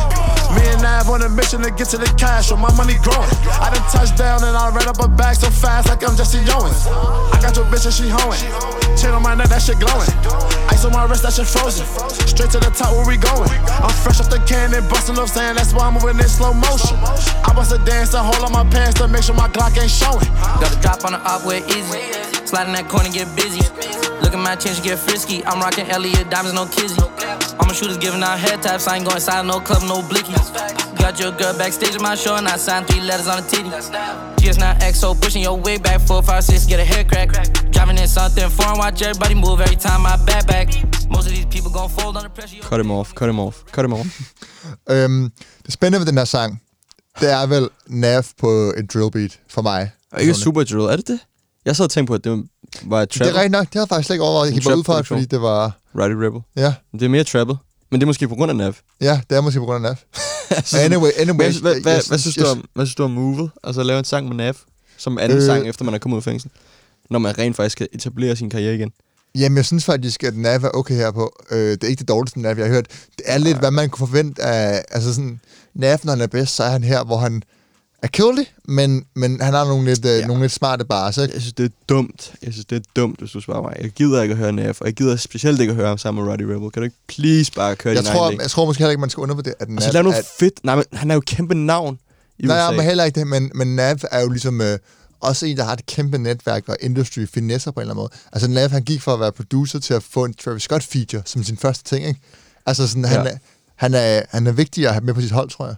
Me and Nav on a mission to get to the cash, so my money growing. I done touched down and I ran up a bag so fast like I'm Jesse Owens. I got your bitch and she hoeing. Chain on my neck, that shit glowing. Ice on my wrist, that shit frozen. Straight to the top, where we going? I'm fresh off the can and busting up saying that's why I'm moving in slow motion. I bust a dance to hold on my pants to make sure my Glock ain't showing. Got a drop on the up where easy. Slide in that corner, get busy. Look at my chin, she get frisky. I'm rocking Elliot diamonds, no kizzy. All my shooters giving out head taps. I ain't going inside no club, no blickies. Got your girl backstage at my show, and I signed three letters on the titty. GS not XO, pushing your way back. Four, five, six, get a hair crack. Driving in something foreign, watch everybody move every time I back back. Most of these people gon' fold under pressure. Cut him off, cut him off, cut him off. Øhm, det spændende ved den her sang, det er vel Nav på et drill beat for mig. Og ikke super drill, er det det? Jeg sad og tænkte på, at det var et Det trap. er rigtigt nok, det har jeg faktisk slet ikke overvejet. Jeg gik bare ud fra, fordi det var... Roddy Rebel. Ja, Det er mere trappet. Men det er måske på grund af Nav. ja det er måske på grund af Nav. Anyway, anyway. Hvad, hvad, hvad, jeg- hvad, synes du om, hvad synes du om Movet? Altså at lave en sang med Nav, som anden Øh. sang, efter man er kommet ud af fængsel. Når man rent faktisk skal etablere sin karriere igen. Jamen, jeg synes faktisk, at Nav er okay her på. Øh, det er ikke det dårligste Nav, jeg har hørt. Det er lidt, hvad man kunne forvente af... Altså sådan, Nav, når han er bedst, så er han her, hvor han er kedelig, men, men han har nogle lidt, øh, Ja. nogle lidt smarte bars, ikke? Jeg synes, det er dumt. Jeg synes, det er dumt, hvis du spørger mig. Jeg gider ikke at høre Nav, og jeg gider specielt ikke at høre ham sammen med Roddy Rebel. Kan du ikke please bare køre Jeg din tror, egen jeg tror måske heller ikke, man skal undervurdere, at Nav... Og så lav noget at, fedt. Nej, men han er jo kæmpe navn i Nej, USA. ja, men heller ikke det, men, men Nav er jo ligesom øh, også en, der har et kæmpe netværk og industry finesser på en eller anden måde. Altså Nav, han gik for at være producer til at få en Travis Scott feature som sin første ting, ikke? Altså sådan, han, Ja. er, han, er, han er vigtig at have med på sit hold, tror jeg.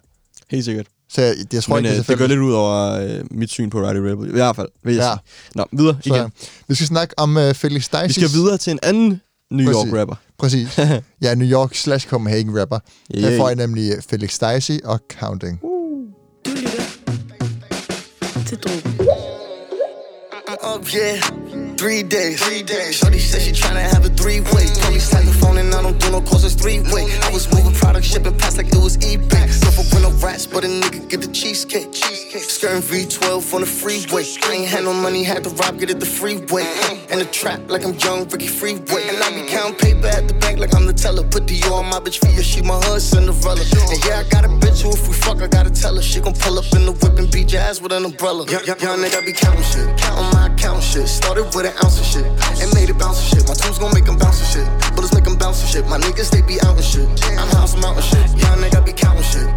Helt sikkert. Så jeg, jeg tror Men ikke, øh, det det er går lidt ud over øh, mit syn på Roddy Rebel. I hvert fald, vil jeg Ja. sige. Nå, videre Så, igen. vi skal snakke om uh, Felix Vi Dices. skal videre til en anden New Præcis. York rapper. Præcis. ja, New York slash Copenhagen rapper. Yeah. Her får jeg nemlig øh, Felix Dicey og Counting. Du lytter til Drogen. up, yeah. Three days. Three days. Shorty said she tryna have a three-way. Call me slide the phone and I don't do no calls, it's three-way. I was moving product, shipping past like it was eBay. Careful with no rats, but a nigga get the cheesecake. Skirting V12 on the freeway. I ain't had no money, had to rob, get it the freeway. In the trap like I'm young Ricky Freeway. And I be counting paper at the bank like I'm the teller. Put the on my bitch for she my hood Cinderella. And yeah, I got a bitch who if we fuck, I gotta tell her. She gon' pull up in the whip and beat your ass with an umbrella. Young, young, young nigga be counting shit. Counting my account shit. Started with an ounce of shit. And made it bounce and shit. My tunes gon' make them bounce and shit. Bullets make them bounce and shit. My niggas, they be out and shit. I'm house mountain shit. Young nigga be counting shit.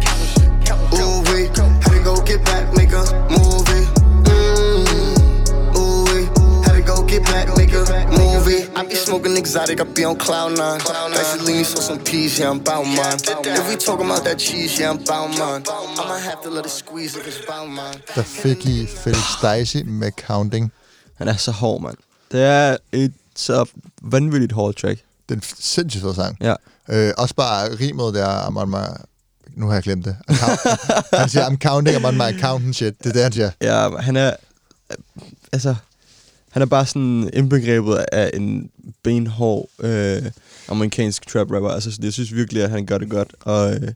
Ooh, wait. Had to go get back, make a movie. Mm. Ooh, wait. Had to go get back, make a movie. I be smoking exotic, I be on cloud nine. Me for some peas, yeah, I'm bout mine. If we talking about that cheese, yeah, I'm bout mine. I'ma have to let it squeeze if it's bout mine. Der fik I Felix Dicey med Counting. Han er så hård, mand. Det er et så vanvittigt hårdt track. Det er sindssygt fed sang. Ja. Øh, også bare rimet der, on my... Nu har jeg glemt det. Han siger, I'm counting, on my accountant shit. Det er det, han siger. Ja, han er... Altså, han er bare sådan indbegrebet af en benhård øh, amerikansk trap rapper. Altså, jeg synes virkelig, at han gør det godt. Og, øh,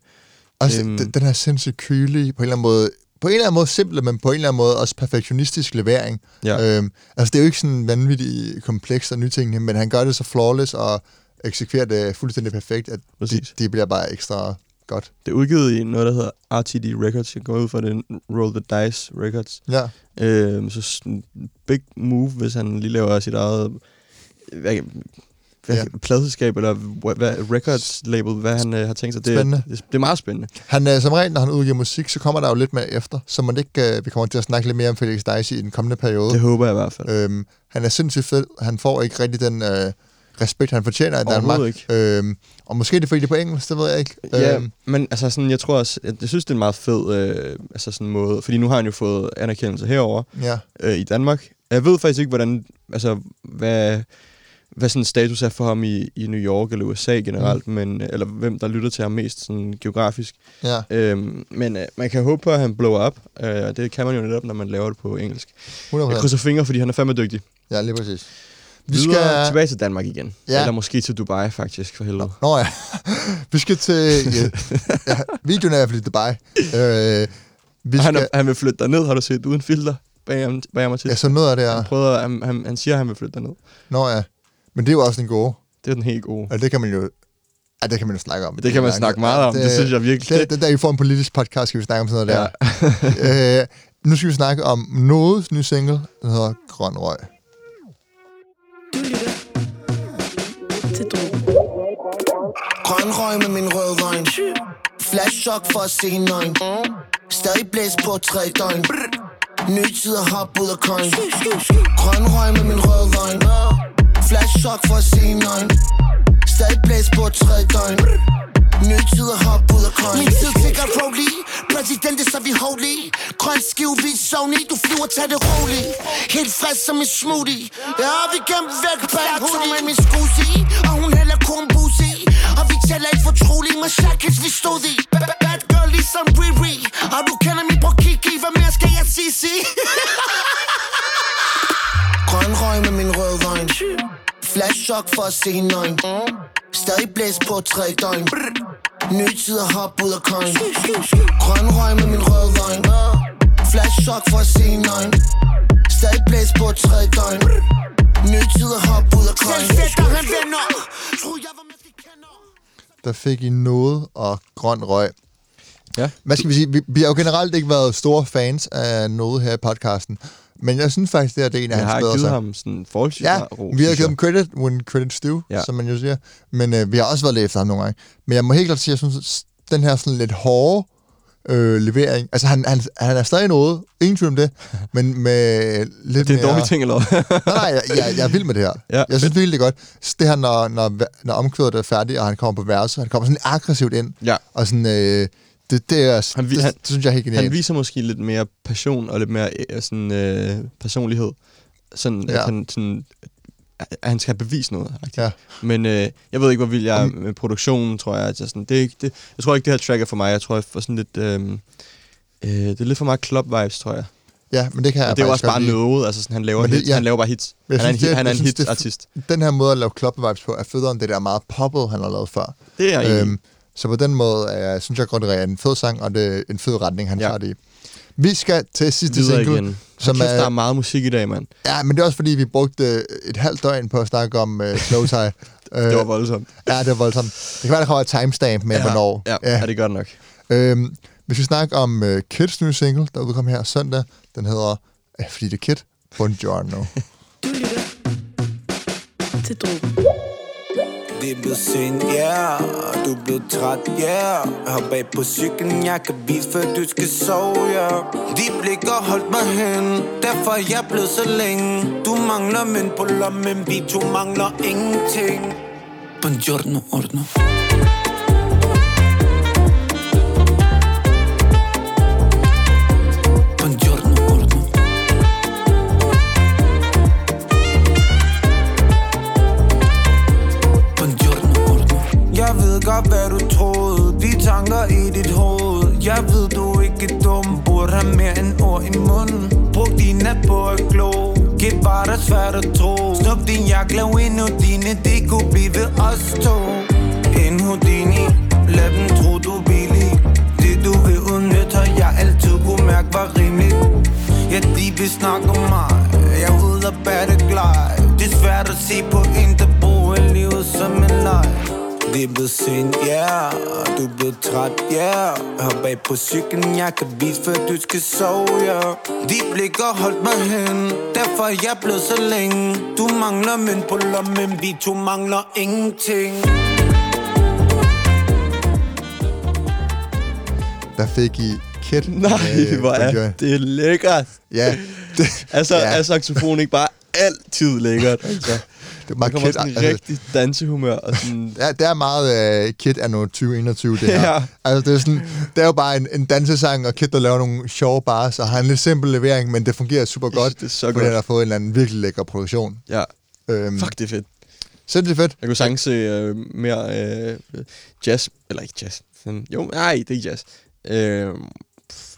Også Øhm. den, den her sindssygt kølige, på en eller anden måde, på en eller anden måde simple, men på en eller anden måde også perfektionistisk levering. Ja. Øhm, altså, det er jo ikke sådan vanvittigt komplekst og nytænkende, men han gør det så flawless og eksekverer det fuldstændig perfekt, at det, det bliver bare ekstra godt. det er udgivet i noget, der hedder RTD Records. Jeg går ud fra er Roll the Dice Records. Ja. Øh, så big move, hvis han lige laver sit eget... hvad, Ja. pladselskab, eller hvad, hvad, records label, hvad han øh, har tænkt sig. Det, Spændende. Det, det er meget spændende. Han, øh, som regel, når han udgiver musik, så kommer der jo lidt mere efter, så man ikke, øh, vi kommer til at snakke lidt mere om Felix Dicey i den kommende periode. Det håber jeg i hvert fald. Øhm, han er sindssygt fed. Han får ikke rigtig den øh, respekt, han fortjener i Danmark. Overhovedet Øhm, og måske er det fordi, det er på engelsk, det ved jeg ikke. Ja, Øhm, men altså sådan, jeg tror også, jeg, jeg synes, det er en meget fed øh, altså sådan måde, fordi nu har han jo fået anerkendelse herover Ja. øh, i Danmark. Jeg ved faktisk ikke, hvordan, altså, hvad, hvad sådan status er for ham i, i New York eller USA generelt, mm. men, eller hvem der lytter til ham mest sådan geografisk. Ja. Øhm, men øh, man kan håbe på, at han blower up, øh, og det kan man jo netop, når man laver det på engelsk. 100%. Jeg krydser fingre, fordi han er fandme dygtig. Ja, lige præcis. Vi skal skal- tilbage til Danmark igen. Ja. Eller måske til Dubai, faktisk, for helvede. Nå ja. vi skal til... Ja, ja, videoen er i hvert fald i Dubai. Øh, vi Og han, er, skal, han vil flytte dig ned, har du set, uden filter bag ham, bag ham til. ja, så noget af det Han, er... prøvede, han, han, han siger, at han vil flytte dig ned. Nå ja. Men det er jo også en gode. Det er den helt gode. Og det kan man jo... Ja, det kan man jo snakke om. Det kan man snakke meget om, det synes jeg virkelig. Det, det, der, I får en politisk podcast, skal vi snakke om sådan noget der. øh, nu skal vi snakke om Nodes nye single, der hedder Grøn Røg. Du lytter til. Grøn røg med min rød vejn Flash shock for at se nøgen Stadig blæs på tre døgn Nye tider hop ud af coin Grøn røg med min rød shock for at se nøgen. Stadig blæs på tre døgn. Nye tider hop ud af coin Min tid tigger rolig. Præsident er så vi holy Grøn skiv, hvid Sony. Du flyver, tag det roligt. Helt frisk som en smoothie. Ja, vi gemt væk bag hoodie. med min skusi Og hun hælder kornbus i. Og vi taler ikke fortroligt Med shackles vi stod i. Ba- Bad girl ligesom Riri Flash shock for at se nøgen. Stadig blæs på tre døgn. Nye tider hop ud af coin Grøn røg med min rød vejn Flash shock for at se nøgen. Stadig blæs på tre døgn. Nye tider hop ud af med Der fik I noget og Grøn Røg. Ja. Hvad skal vi sige? Vi, vi har jo generelt ikke været store fans af noget her i podcasten. Men jeg synes faktisk, det her det er en af Jeg hans har bedre givet sange. ham sådan forholdsvis Ja, ro, vi har givet ham credit when credit's due, ja. Som man jo siger. Men øh, vi har også været lidt efter ham nogle gange. Men jeg må helt klart sige, at jeg synes, den her sådan lidt hårde øh, levering, altså han, han, han er stadig noget, ingen tvivl om det, men med lidt Det er en mere... dårlig ting, eller hvad? nej, nej, jeg, jeg, jeg er vild med det her. Ja, jeg synes virkelig, det er godt. Det her, når, når, når omkvædet er færdigt, og han kommer på værelset, han kommer sådan aggressivt ind, Ja. og sådan, øh, det, det, er, Han, det, han, det, synes jeg er helt genialt. han viser måske lidt mere passion og lidt mere øh, sådan, øh, personlighed. Sådan, Ja. at han, sådan, at han skal bevise noget. rigtigt. Ja. Men øh, jeg ved ikke, hvor vild jeg er med produktionen, tror jeg. At jeg, sådan, det, er ikke- det, jeg tror ikke, det her track er for mig. Jeg tror, jeg får sådan lidt... Øh, øh, det er lidt for meget club vibes, tror jeg. Ja, men det kan jeg Og det er jo også bare lide. noget. Altså, sådan, han, laver det- hits, ja. han laver bare hits. Han er en, det- han er en hit-artist. Den her måde at lave club vibes på er federe end det der meget poppet, han har lavet før. Det er i. Så på den måde er jeg, synes jeg, at er en fed sang, og det er en fed retning, han Ja. tager det i. Vi skal til sidste Videre single, igen. som kæft, er... der er meget musik i dag, mand. Ja, men det er også fordi, vi brugte et halvt døgn på at snakke om uh, Slow Tie. Det var voldsomt. Ja, det var voldsomt. Det kan være, der kommer et timestamp med, Ja, hvornår. ja, ja, det gør det nok. Øhm, hvis vi snakker om uh, Kids nye single, der udkom her søndag, den hedder, ja, fordi det er Kid, Buongiorno. Du lytter til Drogen. Det er blevet sent, yeah. Du er blevet træt, yeah. Hop af på cyklen, jeg kan vise, før du skal sove, yeah. De blik har holdt mig hen Derfor er jeg blevet så længe. Du mangler mønt på lommen Vi to mangler ingenting. Buongiorno, ordno Jeg ved godt, hvad du troede. De tanker i dit hoved. Jeg ved, du ikke dum. Burde have mere end ord i munden. Brug din nat på at glo. Gæt var der svært at tro. Snup din jakke, lav en dine Det kunne blive os to. En Houdini. Lad dem tro, du er billig. Det du vil udnytte Har jeg altid kunne mærke var rimeligt. Ja, de vil snakke om mig. Jeg er ude og det glej Det er svært at se på en, der bruger livet som en leg. Det Det er blevet sent, yeah Og du er blevet træt, yeah Hop af på cyklen, jeg kan vise, før du skal sove, yeah De blik har holdt mig hen Derfor er jeg blevet så længe Du mangler mønt på lommen Vi to mangler ingenting Der fik I Kid. Nej, med hvor er det lækkert. Ja. altså, Ja. ja. er saxofon ikke bare altid lækkert? Altså. Det er Man meget Kid, sådan altså- rigtig dansehumør. Og sådan, Ja, det er meget uh, Kid er noget 2021, det her. Ja. Altså, det er, sådan, det er jo bare en, en dansesang, og Kid, der laver nogle sjove bars, og har en lidt simpel levering, men det fungerer super godt, det er så fordi godt. han har fået en eller anden virkelig lækker produktion. ja. Øhm, Fuck, det er fedt. Sindssygt fedt. Jeg kunne sagtens se øh, mere øh, jazz, eller ikke jazz. Sådan, jo, nej, det er jazz. Øh,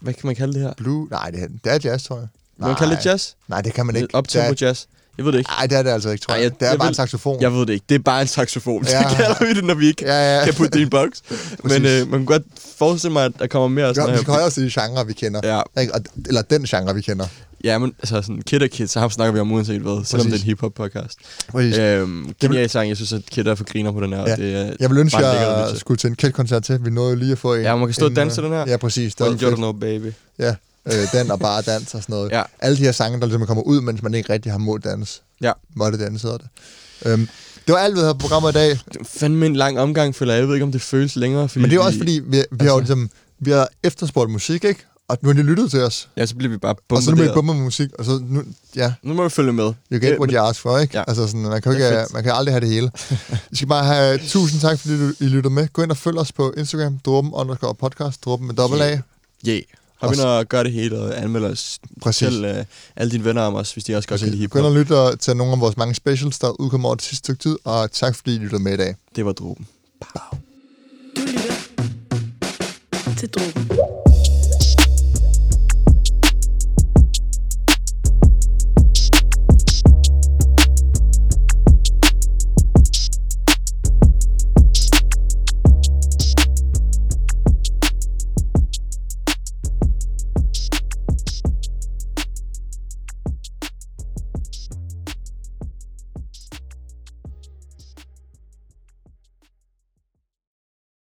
hvad kan man kalde det her? Blue? Nej, det er, det er jazz, tror jeg. Må man kalde det jazz? Nej, det kan man ikke. Op Det er- jazz? Jeg ved det ikke. Nej, det er det altså ikke, tror Ej, jeg. jeg- det er jeg bare ved- en saxofon. Jeg ved det ikke. Det er bare en saxofon. Ja. Så kalder vi det, når vi ikke Ja, ja. kan putte det i en boks. Men Præcis. øh, man kan godt forestille mig, at der kommer mere sådan vi skal holde her. os til de genre, vi kender. Ja. Ikke? Og, eller den genre, vi kender. Ja, men altså sådan Kid og Kid, så ham snakker vi om uanset hvad, selvom det er en hip-hop podcast. Præcis. Øhm, genial sang, jeg synes, at Kid er for griner på den her. og Ja. Det er Jeg vil ønske, jeg skulle til en Kid-koncert til. Vi nåede lige at få en. Ja, man kan stå og en, danse til øh, den her. Ja, præcis. Det When var you don't fedt. know, baby. Ja, øh, den og bare dans og sådan noget. Ja. Alle de her sange, der ligesom kommer ud, mens man ikke rigtig har målt dans. Ja. Det andet hedder det. Øhm, det var alt, vi havde på programmet i dag. Det er fandme en lang omgang, føler jeg. Jeg ved ikke, om det føles længere. Fordi Men det er også fordi, vi, vi har jo ligesom, vi har efterspurgt musik, ikke? Og nu har de lyttet til os. Ja, så bliver vi bare Og så nu bliver vi bombarderet. bumpet med musik, og så nu, ja, Nu må vi følge med. you get what you ask for, ikke? Ja. Altså sådan, man kan, ikke, fedt. man kan aldrig have det hele. I skal bare have tusind tak, fordi du, I lytter med. Gå ind og følg os på Instagram, dråben underscore podcast, dråben med dobbelt A. Yeah. Hop ind og gør det hele og anmeld os. Præcis. Fortæl uh, alle dine venner om os, hvis de også godt kan lide Gå ind og hiphop. lytte til nogle af vores mange specials, der udkommer over det sidste stykke tid, og tak fordi I lytter med i dag. Det var dråben. Du lytter til Drogen.